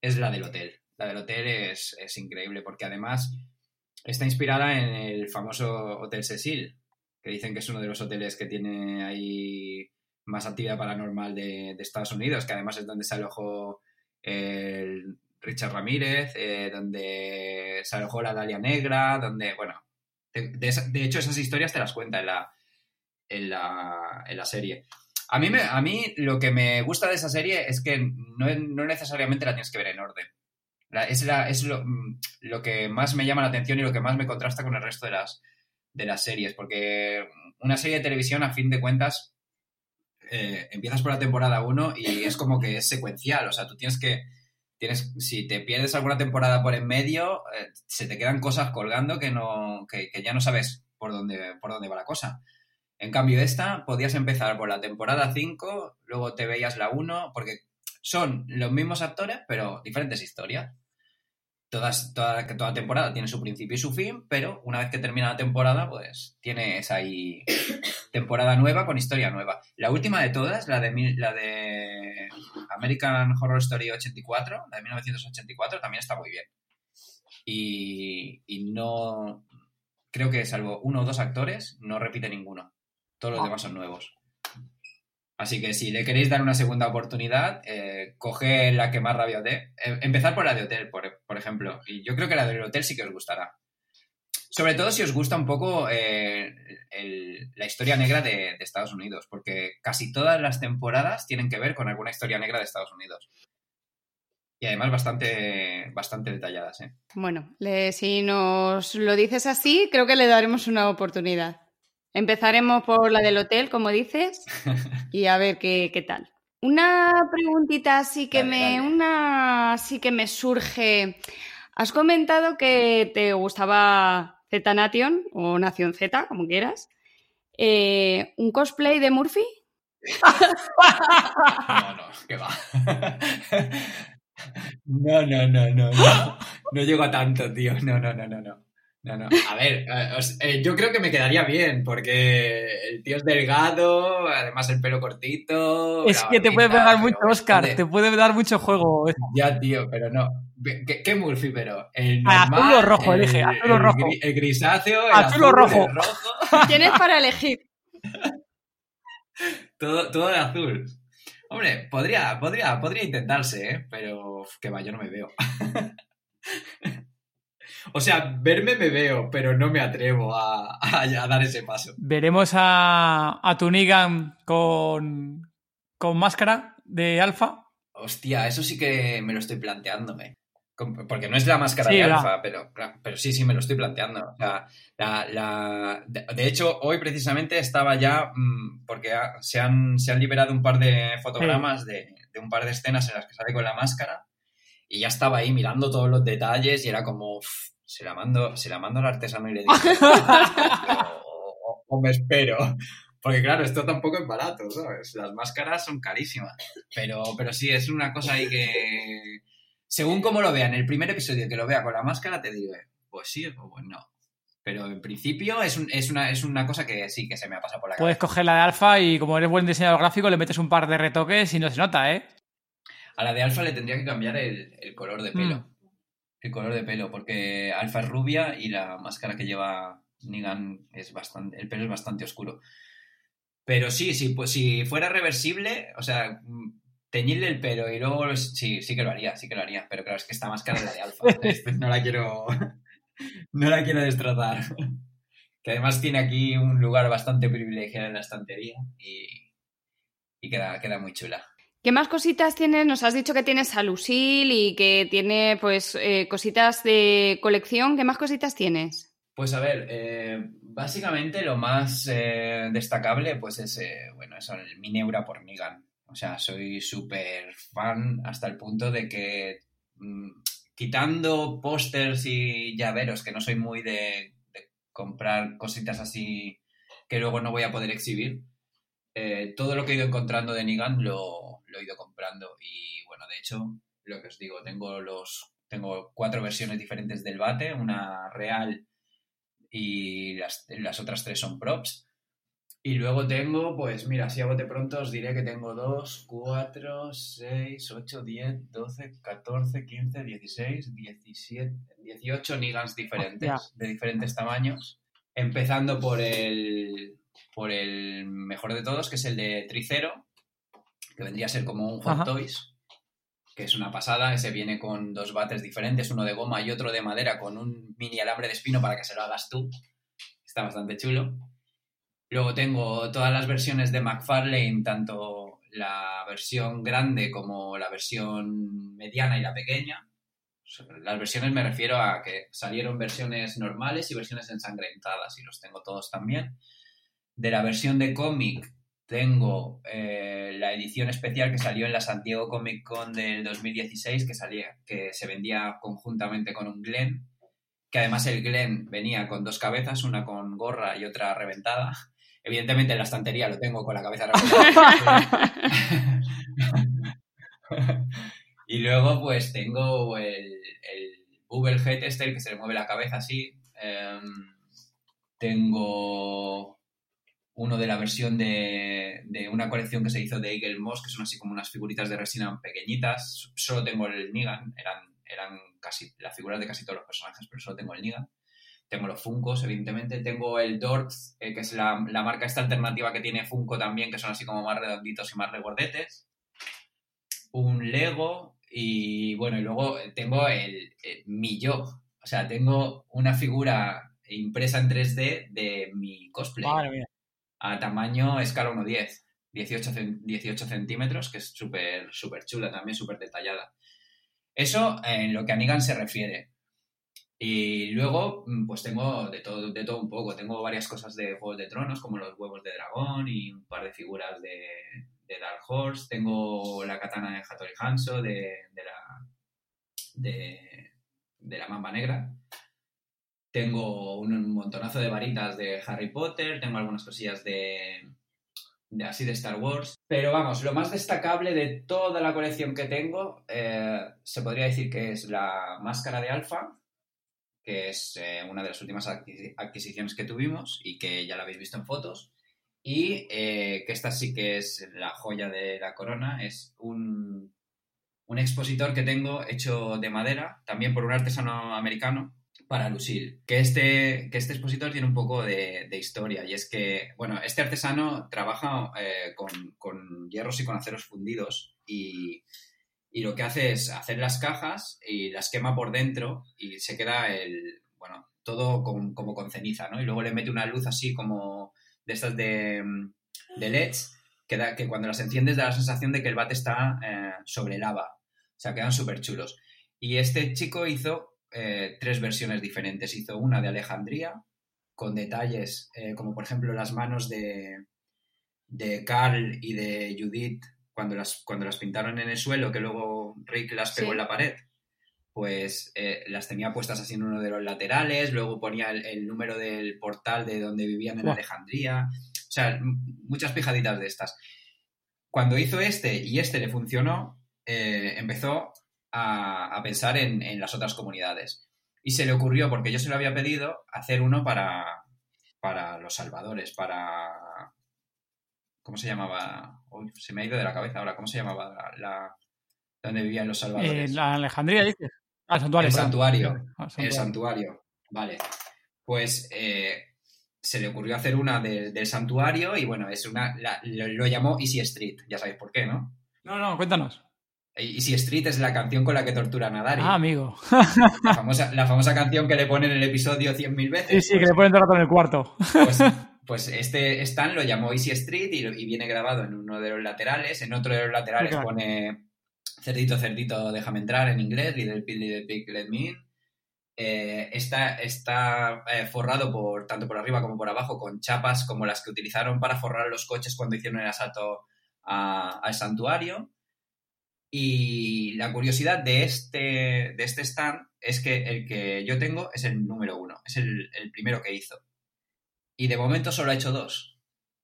es la del hotel. La del hotel es, es increíble, porque además está inspirada en el famoso Hotel Cecil, que dicen que es uno de los hoteles que tiene ahí más actividad paranormal de, Estados Unidos, que además es donde se alojó Richard Ramírez, eh, donde se alojó la Dalia Negra, donde, bueno, de hecho esas historias te las cuenta en la, en la, en la serie. A mí, me- a mí lo que me gusta de esa serie es que no, no necesariamente la tienes que ver en orden. La- es mm, lo que más me llama la atención y lo que más me contrasta con el resto de las, de las series, porque una serie de televisión, a fin de cuentas, eh, empiezas por la temporada 1 y es como que es secuencial, o sea, tú tienes que, tienes, si te pierdes alguna temporada por en medio, eh, se te quedan cosas colgando que, no, que, que ya no sabes por dónde, por dónde va la cosa. En cambio, esta podías empezar por la temporada 5, luego te veías la 1, porque son los mismos actores, pero diferentes historias. Todas, toda, que toda temporada tiene su principio y su fin, pero una vez que termina la temporada, pues tienes ahí temporada nueva con historia nueva. La última de todas, la de, la de American Horror Story 84, la de 1984, también está muy bien. Y, y no, creo que salvo uno o dos actores, no repite ninguno. Todos los Ah. demás son nuevos. Así que si le queréis dar una segunda oportunidad, eh, coge la que más rabia os dé. Eh, empezar por la de hotel, por, ejemplo. Y yo creo que la del hotel sí que os gustará. Sobre todo si os gusta un poco eh, la historia negra de, de Estados Unidos, porque casi todas las temporadas tienen que ver con alguna historia negra de Estados Unidos. Y además bastante, bastante detalladas, ¿eh? Bueno, le- si nos lo dices así, creo que le daremos una oportunidad. Empezaremos por la del hotel, como dices, y a ver qué, qué tal. Una preguntita así que Dale, me, dale. una así que me surge. Has comentado que te gustaba Z Nation o Nación Z, como quieras. Eh, ¿Un cosplay de Murphy? No, no, que va. No, no, no, no, no. No llego a tanto, tío. No, no, no, no, no. No, no. A ver, eh, os- eh, yo creo que me quedaría bien, porque el tío es delgado, además el pelo cortito. Es que te puede pegar mucho, Oscar. Te puede dar mucho juego. Ya, tío, pero no. ¿Qué, qué Murphy, pero? ¿El Ah, azul normal, o rojo, el- elige, azul o el rojo. El grisáceo, el Azul o rojo. el rojo. Tienes para elegir. Todo, todo de azul. Hombre, podría, podría, podría intentarse, ¿eh? Pero uf, que va, yo no me veo. o sea, verme me veo, pero no me atrevo a, a- a dar ese paso. Veremos a, a tu Negan con, con máscara de alfa. Hostia, eso sí que me lo estoy planteándome. Porque no es la máscara Sí, de alfa, pero, pero sí, sí, me lo estoy planteando. O sea, la, la- de, hecho, hoy precisamente estaba ya, mm, porque se, han, se han liberado un par de fotogramas de, de un par de escenas en las que sale con la máscara y ya estaba ahí mirando todos los detalles y era como, "Uf, se la mando, se la mando al artesano y le digo, o, o- o me espero. Porque claro, esto tampoco es barato, ¿sabes? Las máscaras son carísimas. Pero, pero sí, es una cosa ahí que, según como lo vea en el primer episodio que lo vea con la máscara, te digo, pues sí o pues no. Pero en principio es, un- es, una, es una cosa que sí que se me ha pasado por la Puedes cabeza. coger la de alfa y como eres buen diseñador gráfico le metes un par de retoques y no se nota, ¿eh? A la de Alfa le tendría que cambiar el, el color de pelo. Mm. El color de pelo, porque Alfa es rubia y la máscara que lleva Negan es bastante. El pelo es bastante oscuro. Pero sí, sí, pues si fuera reversible, o sea, mm, teñirle el pelo y luego. Sí, sí que lo haría, sí que lo haría. Pero claro, es que esta máscara es la de Alfa. Este, no la quiero. No la quiero destrozar. Que además tiene aquí un lugar bastante privilegiado en la estantería y, y queda, queda muy chula. ¿Qué más cositas tienes? Nos has dicho que tienes a Lucille y que tiene pues eh, cositas de colección. ¿Qué más cositas tienes? Pues a ver, eh, básicamente lo más eh, destacable pues es, bueno, eso, el mi Neura por Negan. O sea, soy súper fan hasta el punto de que mm, quitando pósters y llaveros, que no soy muy de comprar cositas así que luego no voy a poder exhibir, eh, todo lo que he ido encontrando de Negan lo, lo he ido comprando. Y bueno, de hecho, lo que os digo, tengo los tengo cuatro versiones diferentes del bate, una real y las, las otras tres son props. Y luego tengo, pues mira, si a bote pronto os diré que tengo 2, 4, 6, 8, 10, 12, 14, 15, 16, 17, 18 Nigans diferentes, Hostia. de diferentes tamaños. Empezando por el, por el mejor de todos, que es el de Tricero, que vendría a ser como un Hot Ajá. Toys, que es una pasada. Ese viene con dos bates diferentes, uno de goma y otro de madera, con un mini alambre de espino para que se lo hagas tú. Está bastante chulo. Luego tengo todas las versiones de McFarlane, tanto la versión grande como la versión mediana y la pequeña. Las versiones me refiero a que salieron versiones normales y versiones ensangrentadas y los tengo todos también. De la versión de cómic tengo eh, la edición especial que salió en la Santiago Comic Con del 2016 que, salía, que se vendía conjuntamente con un Glen, que además el Glen venía con dos cabezas, una con gorra y otra reventada. Evidentemente en la estantería lo tengo con la cabeza reventada. y luego pues tengo el, el Google Head este, el que se le mueve la cabeza así. Em, tengo uno de la versión de, una colección que se hizo de Eagle Moss, que son así como unas figuritas de resina pequeñitas. Solo tengo el Negan, eran, eran casi las figuras de casi todos los personajes, pero solo tengo el Negan. Tengo los Funkos, evidentemente. Tengo el Dorth, eh, que es la, marca esta alternativa que tiene Funko también, que son así como más redonditos y más regordetes. Un Lego y bueno, y luego tengo el, el mi yo. O sea, tengo una figura impresa en 3D de mi cosplay. A tamaño escala 1.10. 18, cen- 18 centímetros, que es súper súper chula también, súper detallada. Eso en lo que a Nigan se refiere. Y luego, mm, pues tengo de todo, de todo un poco. Tengo varias cosas de Juegos de Tronos, como los huevos de dragón y un par de figuras de, de Dark Horse. Tengo la katana de Hattori Hanzo, de, de la, de, de la Mamba Negra. Tengo un montonazo de varitas de Harry Potter. Tengo algunas cosillas de, así de Star Wars. Pero vamos, lo más destacable de toda la colección que tengo eh, se podría decir que es la máscara de Alpha, que es eh, una de las últimas adquisi- adquisiciones que tuvimos y que ya la habéis visto en fotos. Y eh, que esta sí que es la joya de la corona, es un, un expositor que tengo hecho de madera, también por un artesano americano, para Lucille. Que este, que este expositor tiene un poco de, historia y es que, bueno, este artesano trabaja eh, con, con hierros y con aceros fundidos y, y lo que hace es hacer las cajas y las quema por dentro y se queda el, bueno, todo con- como con ceniza, ¿no? Y luego le mete una luz así como de estas de, de LEDs que, da- que cuando las enciendes da la sensación de que el bate está eh, sobre lava. O sea, quedan súper chulos. Y este chico hizo eh, tres versiones diferentes. Hizo una de Alejandría, con detalles eh, como por ejemplo las manos de, de Carl y de Judith cuando las, cuando las pintaron en el suelo, que luego Rick las pegó Sí. en la pared. Pues eh, las tenía puestas así en uno de los laterales, luego ponía el, el número del portal de donde vivían en. Alejandría. O sea, muchas pijaditas de estas. Cuando hizo este y este le funcionó, eh, empezó a, a pensar en, en las otras comunidades. Y se le ocurrió, porque yo se lo había pedido, hacer uno para, para los salvadores, para... ¿Cómo se llamaba? Uy, se me ha ido de la cabeza ahora. ¿Cómo se llamaba la... la- donde vivían los Eh, salvadores? la Alejandría, dices. Ah, el santuario. El santuario. Ah, El santuario. Vale. Pues eh, se le ocurrió hacer una de- del santuario y bueno, es una. la- lo, lo llamó Easy Street. Ya sabéis por qué, ¿no? No, no, cuéntanos. Easy Street es la canción con la que torturan a Daryl. Ah, amigo. la, famosa, la famosa canción que le ponen en el episodio 100.000 veces. Sí, sí, que le ponen todo el rato en el cuarto. Pues, pues este Stan lo llamó Easy Street y, y viene grabado en uno de los laterales. En otro de los laterales pone Cerdito, cerdito, déjame entrar en inglés. Little pig, little pig, let me in. Eh, está está eh, forrado por tanto por arriba como por abajo con chapas como las que utilizaron para forrar los coches cuando hicieron el asalto a- al santuario. Y la curiosidad de este, de este stand es que el que yo tengo es el número uno, es el, el primero que hizo. Y de momento solo ha hecho dos.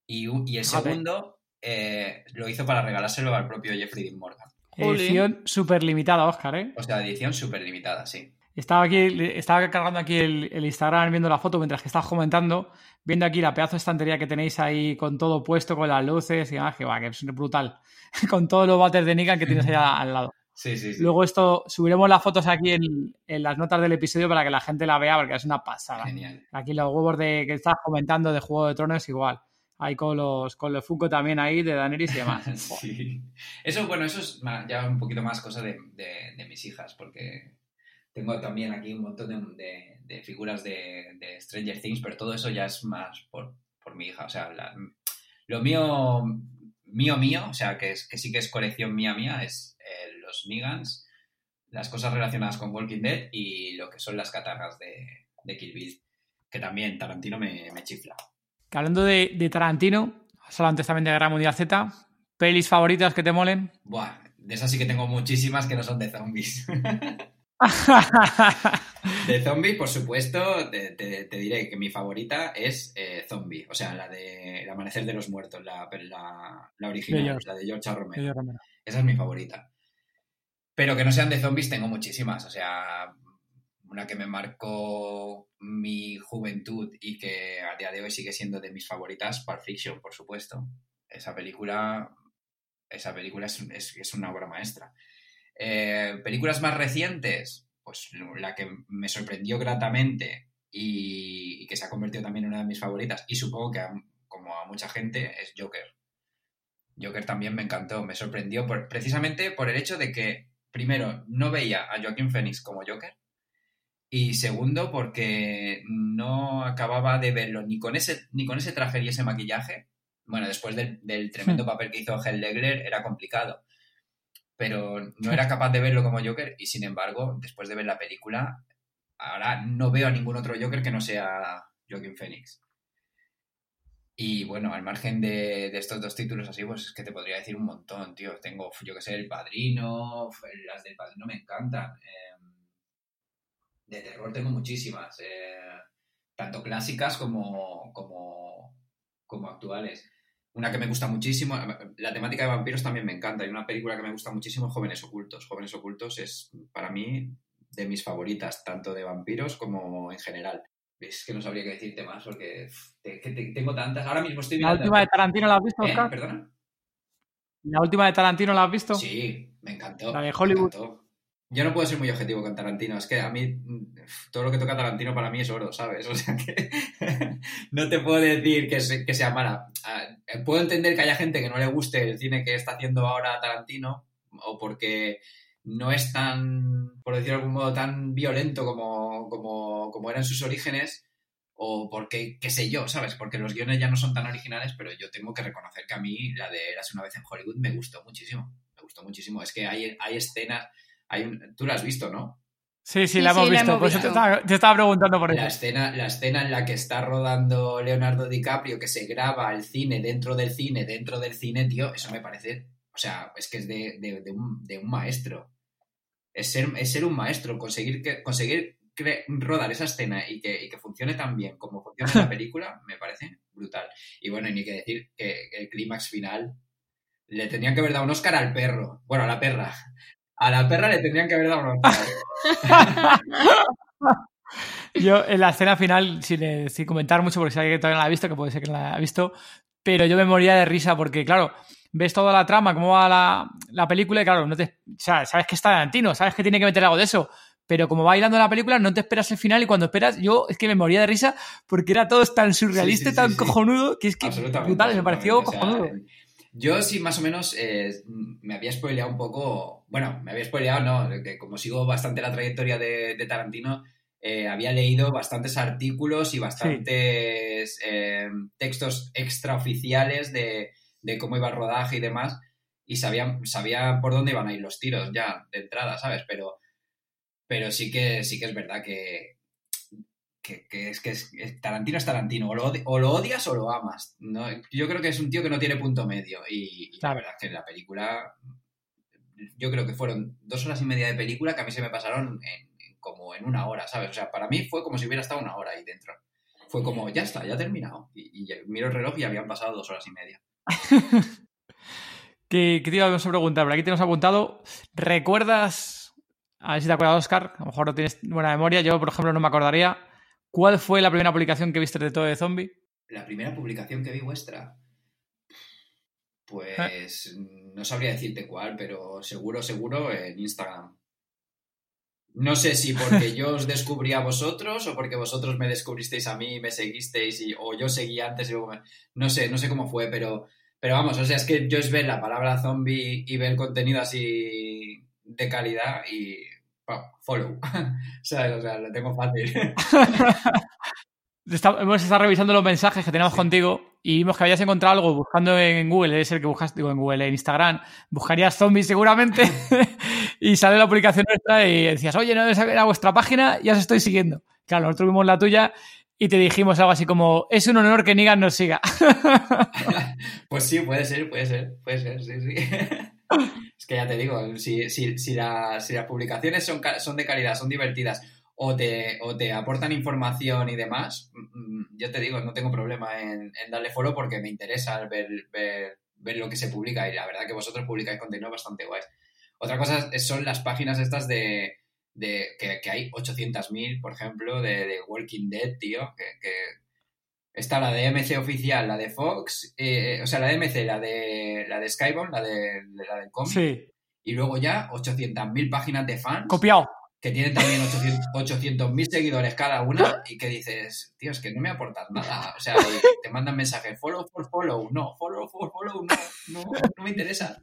Y, y el segundo eh, lo hizo para regalárselo al propio Jeffrey Dean Morgan. Edición súper limitada, Oscar, ¿eh? O sea, edición súper limitada, sí. Estaba aquí, estaba cargando aquí el, el Instagram viendo la foto mientras que estabas comentando, viendo aquí la pedazo de estantería que tenéis ahí con todo puesto, con las luces y demás, que va, que es brutal. con todos los bates de Nikon que tienes ahí al lado. Sí, sí, sí. Luego esto, subiremos las fotos aquí en, en las notas del episodio para que la gente la vea, porque es una pasada. Genial. Aquí los huevos de que estás comentando de Juego de Tronos igual. Ahí con los, con los Funko también ahí de Daenerys y demás. Sí. Eso, bueno, eso es ya un poquito más cosa de, de- de mis hijas, porque tengo también aquí un montón de, de- de figuras de, de Stranger Things, pero todo eso ya es más por, por mi hija. O sea, la- lo mío, mío, mío, o sea, que, es, que sí que es colección mía, mía, es eh, los Negans, las cosas relacionadas con Walking Dead y lo que son las katanas de, de Kill Bill, que también Tarantino me, me chifla. Que hablando de, de Tarantino, has hablado antes también de Guerra Mundial Z, pelis favoritas que te molen. Buah, de esas sí que tengo muchísimas que no son de zombies. De zombie, por supuesto, te, te- te diré que mi favorita es eh, Zombie, o sea, la de El Amanecer de los Muertos, la, la, la original, De George. la de George. Romero. Esa es mi favorita. Pero que no sean de zombies tengo muchísimas, o sea, una que me marcó mi juventud y que a día de hoy sigue siendo de mis favoritas, Pulp Fiction, por supuesto. Esa película, esa película es, es- es una obra maestra. Eh, películas más recientes, pues la que me sorprendió gratamente y, y que se ha convertido también en una de mis favoritas, y supongo que a- como a mucha gente, es Joker. Joker también me encantó, me sorprendió por- precisamente por el hecho de que, primero, no veía a Joaquín Phoenix como Joker, Y segundo, porque no acababa de verlo ni con ese, ni con ese traje y ese maquillaje. Bueno, después del, del tremendo Hmm. papel que hizo Hell Legler era complicado. Pero no era capaz de verlo como Joker y sin embargo, después de ver la película, ahora no veo a ningún otro Joker que no sea Joaquin Phoenix. Y bueno, al margen de, de estos dos títulos así, pues es que te podría decir un montón, tío. Tengo, yo que sé, El Padrino, las del Padrino me encantan. Eh, de terror tengo muchísimas, eh, tanto clásicas como, como, como actuales. Una que me gusta muchísimo, la temática de vampiros también me encanta. Y una película que me gusta muchísimo, Jóvenes Ocultos. Jóvenes Ocultos es para mí de mis favoritas, tanto de vampiros como en general. Es que no sabría qué decirte más porque te- te- tengo tantas. Ahora mismo estoy ¿La mirando. última de Tarantino la has visto, ¿Eh? Oscar? ¿Perdona? ¿La última de Tarantino la has visto? Sí, me encantó. La de me Hollywood. encantó. Yo no puedo ser muy objetivo con Tarantino. Es que a mí todo lo que toca Tarantino para mí es oro, ¿sabes? O sea que no te puedo decir que sea mala. Ah, eh, Puedo entender que haya gente que no le guste el cine que está haciendo ahora Tarantino o porque no es tan, por decirlo de algún modo, tan violento como, como, como eran sus orígenes o porque, qué sé yo, ¿sabes? Porque los guiones ya no son tan originales, pero yo tengo que reconocer que a mí la de Eras una vez en Hollywood me gustó muchísimo. Me gustó muchísimo. Es que hay, hay escenas, hay un- tú la has visto, ¿no? Sí, sí, Sí, la hemos sí, la visto. hemos Por eso te estaba, te estaba preguntando por La eso. escena, la escena en la que está rodando Leonardo DiCaprio, que se graba el cine dentro del cine, dentro del cine, tío, eso me parece, o sea, es que es de, de- de un, de un maestro. Es ser, es ser un maestro, conseguir, que, conseguir cre- rodar esa escena y que, y que funcione tan bien como funciona en la película, me parece brutal. Y bueno, y ni que decir que el clímax final le tendrían que haber dado un Oscar al perro, bueno, a la perra. A la perra le tendrían que haber dado un Oscar. Yo en la escena final, sin, eh, sin comentar mucho, porque si alguien todavía no la ha visto, que puede ser que no la ha visto, pero yo me moría de risa porque, claro, ves toda la trama, cómo va la, la película y, claro, no te, o sea, sabes que está Tarantino, sabes que tiene que meter algo de eso, pero como va bailando la película, no te esperas el final y cuando esperas, yo es que me moría de risa porque era todo tan surrealista Sí, sí, y tan cojonudo que es que brutal, me pareció absolutamente. O sea, cojonudo. Yo sí, más o menos, eh, me había spoileado un poco. Bueno, me había spoileado, no, que como sigo bastante la trayectoria de, de Tarantino, eh, había leído bastantes artículos y bastantes eh, textos extraoficiales de, de cómo iba el rodaje y demás, y sabía, sabía por dónde iban a ir los tiros ya de entrada, ¿sabes? Pero, pero sí que sí que es verdad que, que, que es que es, Tarantino es Tarantino, o lo, o lo odias o lo amas. ¿no? Yo creo que es un tío que no tiene punto medio y, la verdad es que la película, yo creo que fueron dos horas y media de película que a mí se me pasaron en- en- como en una hora, ¿sabes? O sea, para mí fue como si hubiera estado una hora ahí dentro. Fue como, ya está, ya ha terminado. Y, y miro el reloj y habían pasado dos horas y media. Que, que te íbamos a preguntar, por aquí tenemos apuntado, ¿recuerdas, a ver si te acuerdas, Oscar, a lo mejor no tienes buena memoria, yo por ejemplo no me acordaría, ¿cuál fue la primera publicación que viste de todo de zombie? La primera publicación que vi vuestra, pues no sabría decirte cuál, pero seguro, seguro en Instagram. No sé si porque yo os descubrí a vosotros o porque vosotros me descubristeis a mí y me seguisteis y, o yo seguí antes y luego me- No sé, no sé cómo fue, pero, pero vamos, o sea, es que yo es ver la palabra zombie y ver contenido así de calidad y follow. ¿Sabes? O sea, lo tengo fácil. Está- hemos estado revisando los mensajes que teníamos Sí. contigo y vimos que habías encontrado algo buscando en Google, debe ser que buscas, digo en Google, en Instagram, buscarías zombies seguramente y sale la publicación nuestra y decías, oye, no debes saber a vuestra página, ya os estoy siguiendo. Claro, nosotros vimos la tuya y te dijimos algo así como, es un honor que Nigan nos siga. Pues sí, puede ser, puede ser, puede ser, sí, sí. Es que ya te digo, si, si, si, si las publicaciones son, son de calidad, son divertidas o te, o te aportan información y demás, mm, yo te digo, no tengo problema en, darle follow porque me interesa ver, ver, ver lo que se publica y la verdad que vosotros publicáis contenido bastante guay. Otra cosa son las páginas estas de, de que, que hay 800.000, por ejemplo, de, de Walking Dead, tío, que está la de MC oficial, la de Fox, eh, o sea, la de MC, la de, la de Skybound, la de, la del cómic, Sí, y luego ya 800.000 páginas de fans copiado. que tienen también 800 800.000 seguidores cada una y que dices, tío, es que no me aportas nada. O sea, te mandan mensajes, follow for follow, no, follow for follow, no, no, no me interesa.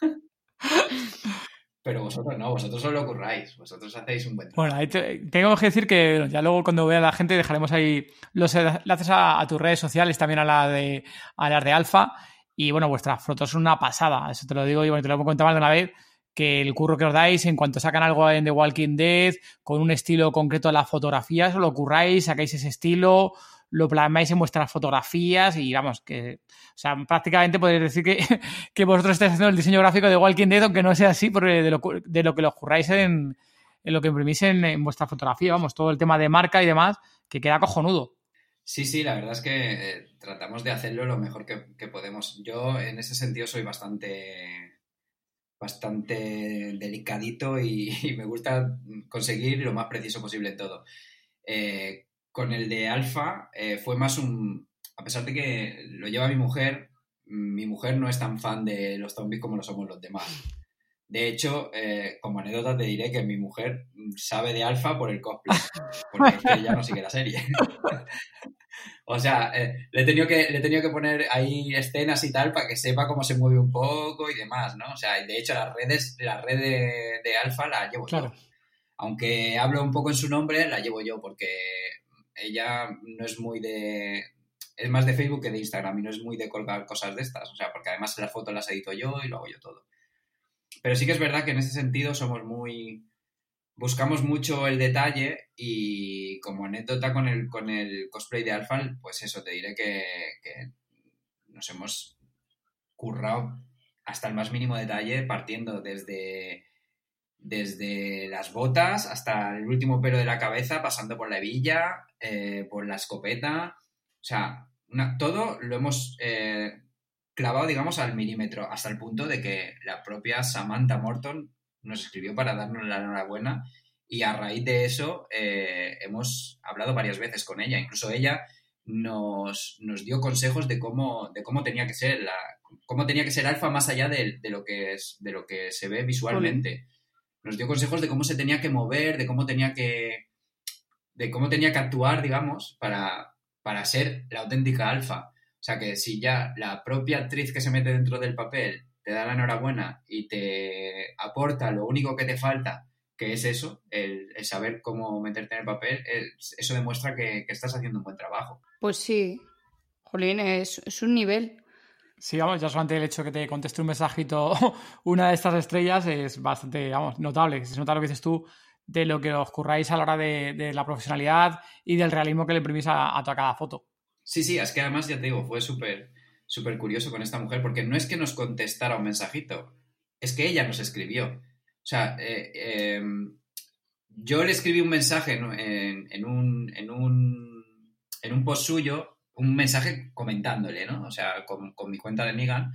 Pero vosotros no, vosotros solo lo curráis, vosotros hacéis un buen trabajo. Bueno, ahí tengo que decir que ya luego cuando vea a la gente dejaremos ahí los enlaces a, tus redes sociales, también a, la de, a las de Alfa. Y bueno, vuestras fotos son una pasada, eso te lo digo y bueno, te lo he contado más de una vez que el curro que os dais en cuanto sacan algo en The Walking Dead, con un estilo concreto de las fotografías, lo curráis, sacáis ese estilo, lo plasmáis en vuestras fotografías y vamos, que, o sea, prácticamente podéis decir que, que vosotros estáis haciendo el diseño gráfico de Walking Dead, aunque no sea así, porque de lo, de lo que lo curráis en, en, lo que imprimís en, vuestra fotografía, vamos, todo el tema de marca y demás, que queda cojonudo. Sí, sí, la verdad es que eh, tratamos de hacerlo lo mejor que, que podemos. Yo en ese sentido soy bastante bastante delicadito y, me gusta conseguir lo más preciso posible en todo. Eh, con el de Alfa eh, fue más un... A pesar de que lo lleva mi mujer, mi mujer no es tan fan de los zombies como lo somos los demás. De hecho, eh, como anécdota te diré que mi mujer sabe de Alfa por el cosplay, porque ella no sigue la serie. O sea, eh, le, he tenido que, le he tenido que poner ahí escenas y tal para que sepa cómo se mueve un poco y demás, ¿no? O sea, de hecho, las redes, la red de, Alfa la llevo yo. Aunque hablo un poco en su nombre, la llevo yo porque ella no es muy de... Es más de Facebook que de Instagram y no es muy de colgar cosas de estas. O sea, porque además las fotos las edito yo y lo hago yo todo. Pero sí que es verdad que en ese sentido somos muy buscamos mucho el detalle y como anécdota con el, con el cosplay de Alfa, pues eso, te diré que, nos hemos currado hasta el más mínimo detalle, partiendo desde, desde las botas hasta el último pelo de la cabeza, pasando por la hebilla, eh, por la escopeta. O sea, todo lo hemos eh, clavado, digamos, al milímetro, hasta el punto de que la propia Samantha Morton nos escribió para darnos la enhorabuena y a raíz de eso eh, hemos hablado varias veces con ella. Incluso ella nos, dio consejos de cómo, de cómo tenía que ser la, cómo tenía que ser alfa más allá de, lo que es, de lo que se ve visualmente. Nos dio consejos de cómo se tenía que mover, de cómo tenía que de cómo tenía que actuar, digamos, para, para ser la auténtica alfa. O sea que si ya la propia actriz que se mete dentro del papel te da la enhorabuena y te aporta lo único que te falta, que es eso, el, saber cómo meterte en el papel, eso demuestra que, estás haciendo un buen trabajo. Pues sí, Jolín, es, un nivel. Sí, vamos, ya solamente el hecho que te conteste un mensajito una de estas estrellas es bastante, vamos, notable. Se nota lo que dices tú de lo que os curráis a la hora de, la profesionalidad y del realismo que le imprimís a, cada foto. Sí, sí, es que además, ya te digo, fue súper súper curioso con esta mujer, porque no es que nos contestara un mensajito, es que ella nos escribió. O sea, eh, em, yo le escribí un mensaje en, un, en, un, en un post suyo, un mensaje comentándole, ¿no? O sea, con, mi cuenta de Megan,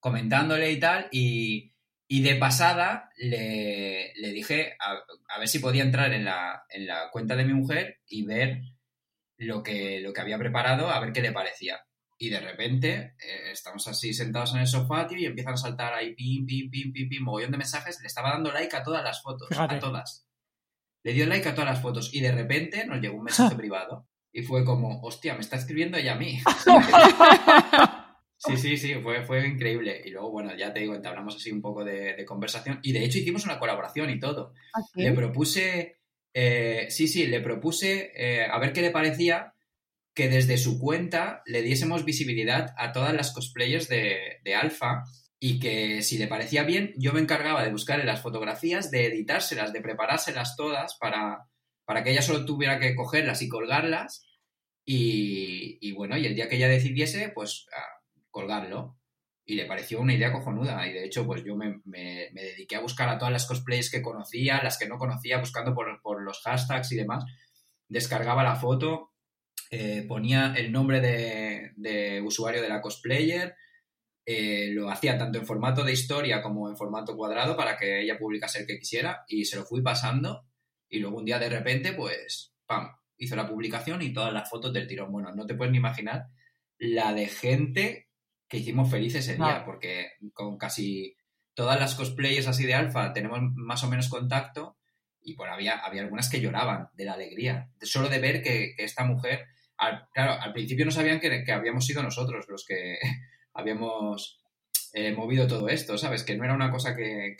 comentándole y tal, y, de pasada le, dije a, ver si podía entrar en la, en la cuenta de mi mujer y ver lo que, lo que había preparado, a ver qué le parecía. Y de repente eh, estamos así sentados en el sofá, tío, y empiezan a saltar ahí pim, pim, pim, pim, pim, mogollón de mensajes. Le estaba dando like a todas las fotos, a todas. Le dio like a todas las fotos y de repente nos llegó un mensaje privado. Y fue como, hostia, me está escribiendo ella a mí. Sí, sí, sí, fue, fue increíble. Y luego, bueno, ya te digo, entablamos así un poco de, conversación. Y de hecho hicimos una colaboración y todo. ¿Ah, le propuse, eh, sí, sí, le propuse eh, a ver qué le parecía que desde su cuenta le diésemos visibilidad a todas las cosplayers de, de Alpha y que si le parecía bien, yo me encargaba de buscarle las fotografías, de editárselas, de preparárselas todas para, para que ella solo tuviera que cogerlas y colgarlas. Y, bueno, y el día que ella decidiese, pues colgarlo. Y le pareció una idea cojonuda. Y de hecho, pues yo me, dediqué a buscar a todas las cosplayers que conocía, las que no conocía, buscando por, los hashtags y demás. Descargaba la foto, eh, ponía el nombre de, usuario de la cosplayer, eh, lo hacía tanto en formato de historia como en formato cuadrado para que ella publicase el que quisiera y se lo fui pasando y luego un día de repente pues, ¡pam!, hizo la publicación y todas las fotos del tirón. Bueno, no te puedes ni imaginar la de gente que hicimos felices ese día, porque con casi todas las cosplayers así de alfa tenemos más o menos contacto y por había, había algunas que lloraban de la alegría, solo de ver que esta mujer claro, al principio no sabían que, habíamos sido nosotros los que habíamos eh, movido todo esto, ¿sabes? Que no era una cosa que,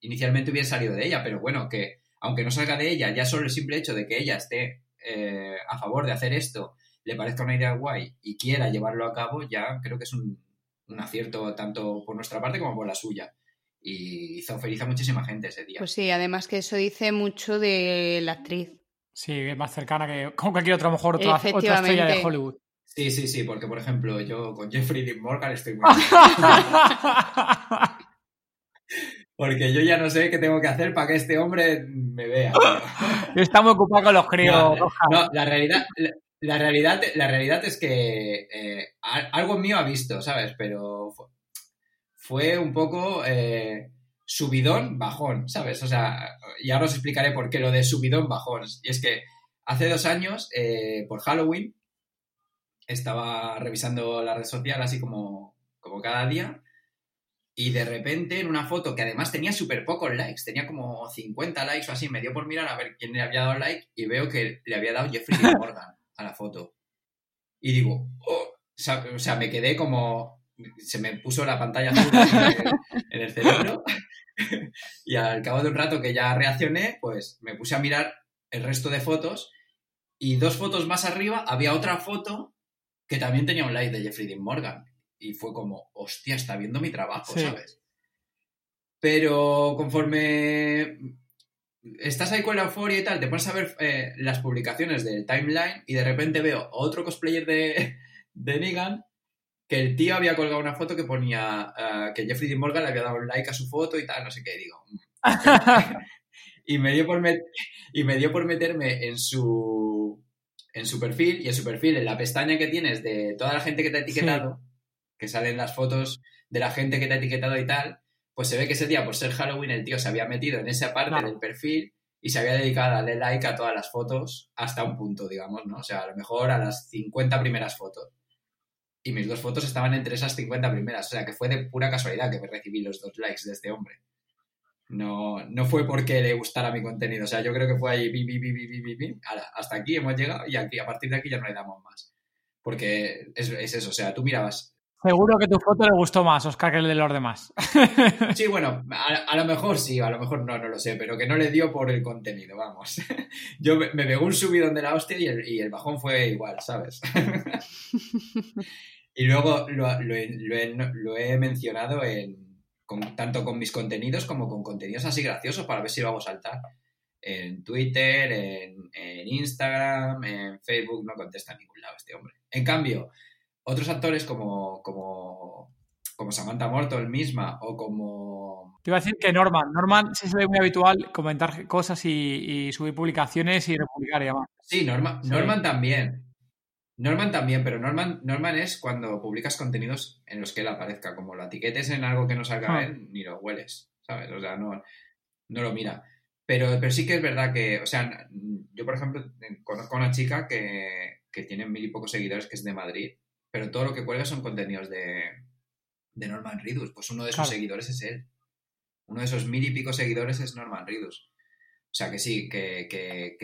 inicialmente hubiera salido de ella, pero bueno, que aunque no salga de ella, ya solo el simple hecho de que ella esté eh, a favor de hacer esto, le parezca una idea guay y quiera llevarlo a cabo, ya creo que es un, un acierto tanto por nuestra parte como por la suya. Y hizo feliz a muchísima gente ese día. Pues sí, además que eso dice mucho de la actriz. Sí, es más cercana que como cualquier otro, a lo mejor otra, otra estrella de. Hollywood. Sí, sí, sí, porque por ejemplo yo con Jeffrey Dean Morgan estoy muy... porque yo ya no sé qué tengo que hacer para que este hombre me vea. tío. Está muy ocupado con los críos. No, no, la realidad, la, la realidad, la realidad es que eh, algo mío ha visto, ¿sabes? Pero fue, fue un poco eh, subidón, bajón, ¿sabes? O sea, y ahora os explicaré por qué lo de subidón, bajón. Y es que hace dos años, eh, por Halloween, estaba revisando la red social así como, como cada día. Y de repente, en una foto que además tenía súper pocos likes, tenía como 50 likes o así, me dio por mirar a ver quién le había dado like y veo que le había dado Jeffrey Dean Morgan a la foto. Y digo, oh, o sea, me quedé como. Se me puso la pantalla azul en el, en el cerebro. y al cabo de un rato que ya reaccioné, pues me puse a mirar el resto de fotos. Y dos fotos más arriba había otra foto que también tenía un like de Jeffrey Dean Morgan. Y fue como, hostia, está viendo mi trabajo, Sí. ¿sabes? Pero conforme estás ahí con la euforia y tal, te pones a ver eh, las publicaciones del timeline y de repente veo a otro cosplayer de, de Negan que el tío había colgado una foto que ponía eh, que Jeffrey Dean Morgan le había dado un like a su foto y tal, no sé qué, digo. "Mm". y me dio por met- y me dio por meterme en su en su perfil y en su perfil en la pestaña que tienes de toda la gente que te ha etiquetado que salen las fotos de la gente que te ha etiquetado y tal pues se ve que ese día por ser Halloween el tío se había metido en esa parte Claro. del perfil y se había dedicado a darle like a todas las fotos hasta un punto digamos no o sea a lo mejor a las 50 primeras fotos y mis dos fotos estaban entre esas 50 primeras o sea que fue de pura casualidad que me recibí los dos likes de este hombre no, no fue porque le gustara mi contenido. O sea, yo creo que fue ahí, bi, bi, bi, hasta aquí hemos llegado y aquí, a partir de aquí ya no le damos más. Porque es, es eso, o sea, tú mirabas. Seguro que tu foto le gustó más, Oscar, que el de los demás. Sí, bueno, a, a lo mejor sí, a lo mejor no, no lo sé, pero que no le dio por el contenido, vamos. Yo me, me pegó un subidón de la hostia y el, y el bajón fue igual, ¿sabes? y luego lo, lo he, lo he- lo he mencionado en, con- tanto con mis contenidos como con contenidos así graciosos para ver si lo hago saltar. En Twitter, en, en Instagram, en Facebook, no contesta en ningún lado este hombre. En cambio, otros actores como, como, como Samantha Morton misma o como... Te iba a decir que Norman, Norman sí se ve muy habitual comentar cosas y, y subir publicaciones y republicar y demás. Sí, Norman, Sí. Norman también. Norman también, pero Norman, Norman es cuando publicas contenidos en los que él aparezca. Como lo etiquetes en algo que no salga Ah. él, ni lo hueles, ¿sabes? O sea, no, no lo mira. Pero, pero sí que es verdad que, o sea, yo, por ejemplo, conozco a una chica que, que tiene mil y pocos seguidores, que es de Madrid, pero todo lo que cuelga son contenidos de, de Norman Reedus. Pues uno de sus Claro. seguidores es él. Uno de esos mil y pico seguidores es Norman Reedus. O sea que sí, que, que,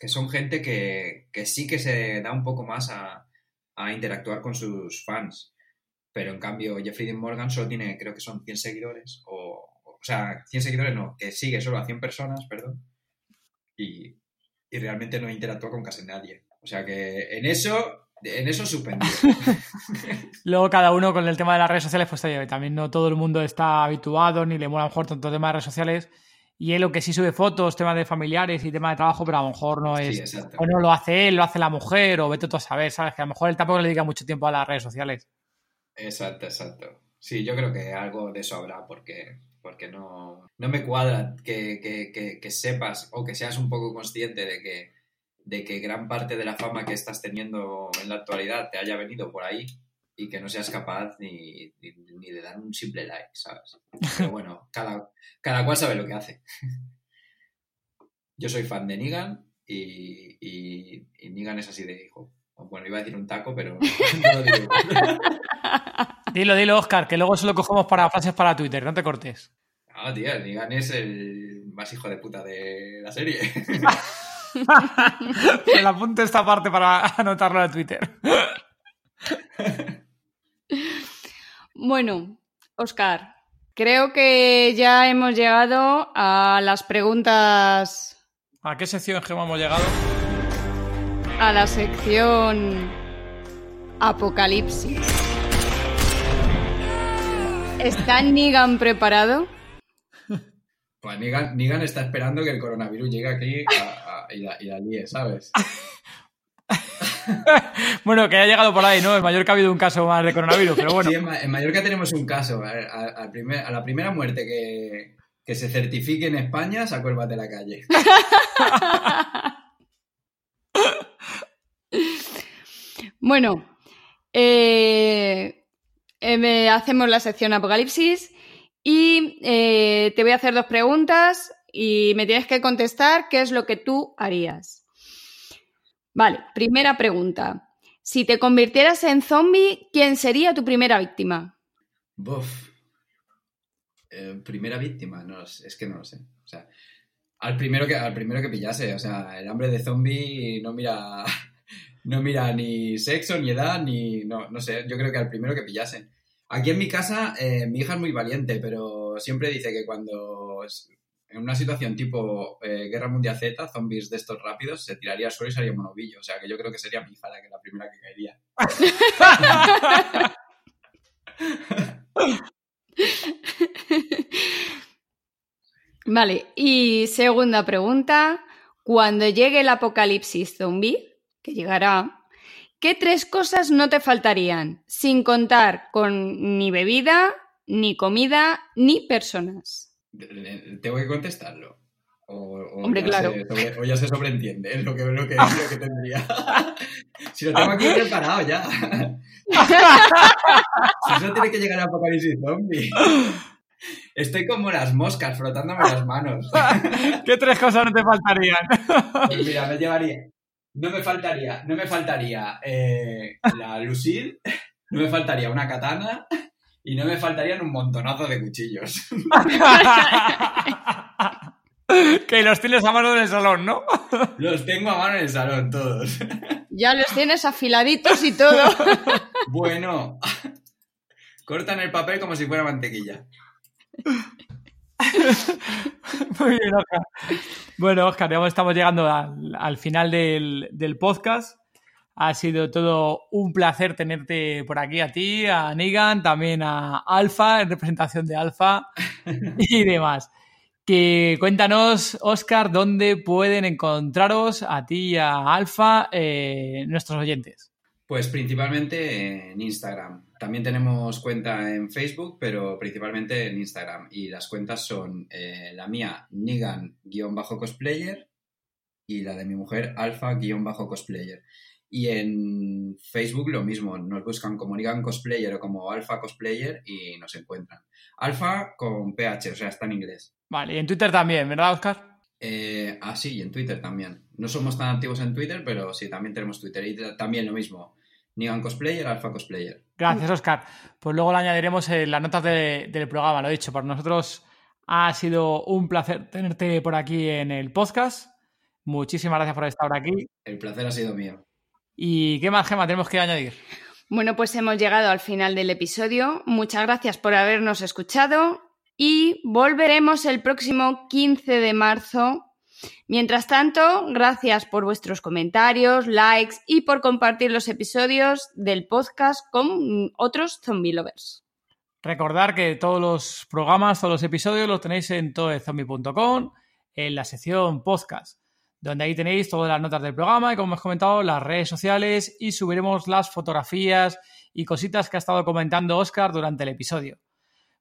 que son gente que, que sí que se da un poco más a, a interactuar con sus fans. Pero en cambio, Jeffrey Dean Morgan solo tiene, creo que son 100 seguidores, o, o sea, 100 seguidores no, que sigue solo a 100 personas, perdón, y, y realmente no interactúa con casi nadie. O sea que en eso, en eso suspendido. Luego cada uno con el tema de las redes sociales, pues oye, también no todo el mundo está habituado ni le mola a lo mejor tanto el tema de redes sociales. Y él lo que sí sube fotos, temas de familiares y tema de trabajo, pero a lo mejor no es... Sí, o no lo hace él, lo hace la mujer, o vete tú a saber, ¿sabes? Que a lo mejor él tampoco le dedica mucho tiempo a las redes sociales. Exacto, exacto. Sí, yo creo que algo de eso habrá porque, porque no, no me cuadra que, que- que- que sepas o que seas un poco consciente de que, de que gran parte de la fama que estás teniendo en la actualidad te haya venido por ahí y que no seas capaz ni, ni- ni de dar un simple like, ¿sabes? Pero bueno, cada, cada cual sabe lo que hace. Yo soy fan de Negan y, y, y Negan es así de hijo. Bueno, iba a decir un taco, pero no lo digo. Dilo, dilo, Oscar, que luego eso lo cogemos para frases para Twitter, no te cortes. Ah, tío, Negan es el más hijo de puta de la serie. Me la apunto esta parte para anotarlo en Twitter. Bueno, Oscar, Creo que ya hemos llegado a las preguntas. ¿A qué sección, Gemma, hemos llegado? A la sección Apocalipsis. ¿Está Nigan preparado? Pues Nigan, está esperando que el coronavirus llegue aquí y, la, y la líe, ¿sabes? bueno, que haya llegado por ahí, ¿no? En Mallorca ha habido un caso más de coronavirus, pero bueno. Sí, en, Mallorca tenemos un caso. A, la primera muerte que, se certifique en España, bate de la calle. bueno, eh, eh hacemos la sección Apocalipsis y eh, te voy a hacer dos preguntas y me tienes que contestar qué es lo que tú harías. Vale, primera pregunta. Si te convirtieras en zombie, ¿quién sería tu primera víctima? Buf. Eh, primera víctima, no es que no lo sé. O sea, al primero que, al primero que pillase. O sea, el hambre de zombie no mira, no mira ni sexo, ni edad, ni. No, no sé, yo creo que al primero que pillase. Aquí en mi casa, eh, mi hija es muy valiente, pero siempre dice que cuando en una situación tipo eh, Guerra Mundial Z, zombies de estos rápidos, se tiraría al suelo y sería monovillo. O sea, que yo creo que sería mi hija la, que la primera que caería. vale, y segunda pregunta. Cuando llegue el apocalipsis zombie, que llegará, ¿qué tres cosas no te faltarían? Sin contar con ni bebida, ni comida, ni personas. ¿Tengo que contestarlo? O, Hombre, claro. Se, o ya se sobreentiende, es lo que, lo que, lo que tendría. si lo tengo aquí preparado ya. si eso tiene que llegar a Apocalipsis Zombie. Estoy como las moscas frotándome las manos. ¿Qué tres cosas no te faltarían? Pues mira, me llevaría. No me faltaría, no me faltaría eh, la Lucille, no me faltaría una katana y no me faltarían un montonazo de cuchillos. que los tienes a mano en el salón, ¿no? los tengo a mano en el salón, todos. ya los tienes afiladitos y todo. bueno, cortan el papel como si fuera mantequilla. Muy bien, Oscar. Bueno, Oscar, ya estamos llegando al, final del, del podcast. Ha sido todo un placer tenerte por aquí a ti, a Nigan, también a Alfa, en representación de Alfa y demás. Que cuéntanos, Oscar, dónde pueden encontraros a ti y a Alfa eh, nuestros oyentes. Pues principalmente en Instagram. También tenemos cuenta en Facebook, pero principalmente en Instagram. Y las cuentas son eh, la mía, Nigan-cosplayer, y la de mi mujer, Alfa-cosplayer. Y en Facebook lo mismo, nos buscan como Nigan Cosplayer o como Alpha Cosplayer y nos encuentran. Alpha con PH, o sea, está en inglés. Vale, y en Twitter también, ¿verdad, Oscar? Eh, ah, sí, y en Twitter también. No somos tan activos en Twitter, pero sí, también tenemos Twitter. Y también lo mismo, Nigan Cosplayer, Alpha Cosplayer. Gracias, Oscar. Pues luego lo añadiremos en las notas del programa, lo he dicho. Para nosotros ha sido un placer tenerte por aquí en el podcast. Muchísimas gracias por estar aquí. El placer ha sido mío. ¿Y qué más, Gema, tenemos que añadir? Bueno, pues hemos llegado al final del episodio. Muchas gracias por habernos escuchado y volveremos el próximo 15 de marzo. Mientras tanto, gracias por vuestros comentarios, likes y por compartir los episodios del podcast con otros zombie lovers. Recordar que todos los programas, todos los episodios los tenéis en todozombie.com en la sección podcast donde ahí tenéis todas las notas del programa y, como hemos comentado, las redes sociales y subiremos las fotografías y cositas que ha estado comentando Oscar durante el episodio.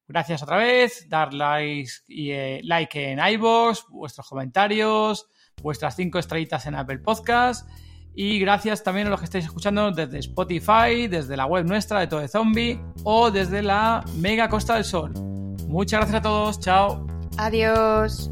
Gracias otra vez, dar like, eh, like en iVoox, vuestros comentarios, vuestras cinco estrellitas en Apple Podcast y gracias también a los que estáis escuchando desde Spotify, desde la web nuestra de Todo Zombie o desde la Mega Costa del Sol. Muchas gracias a todos, chao. Adiós.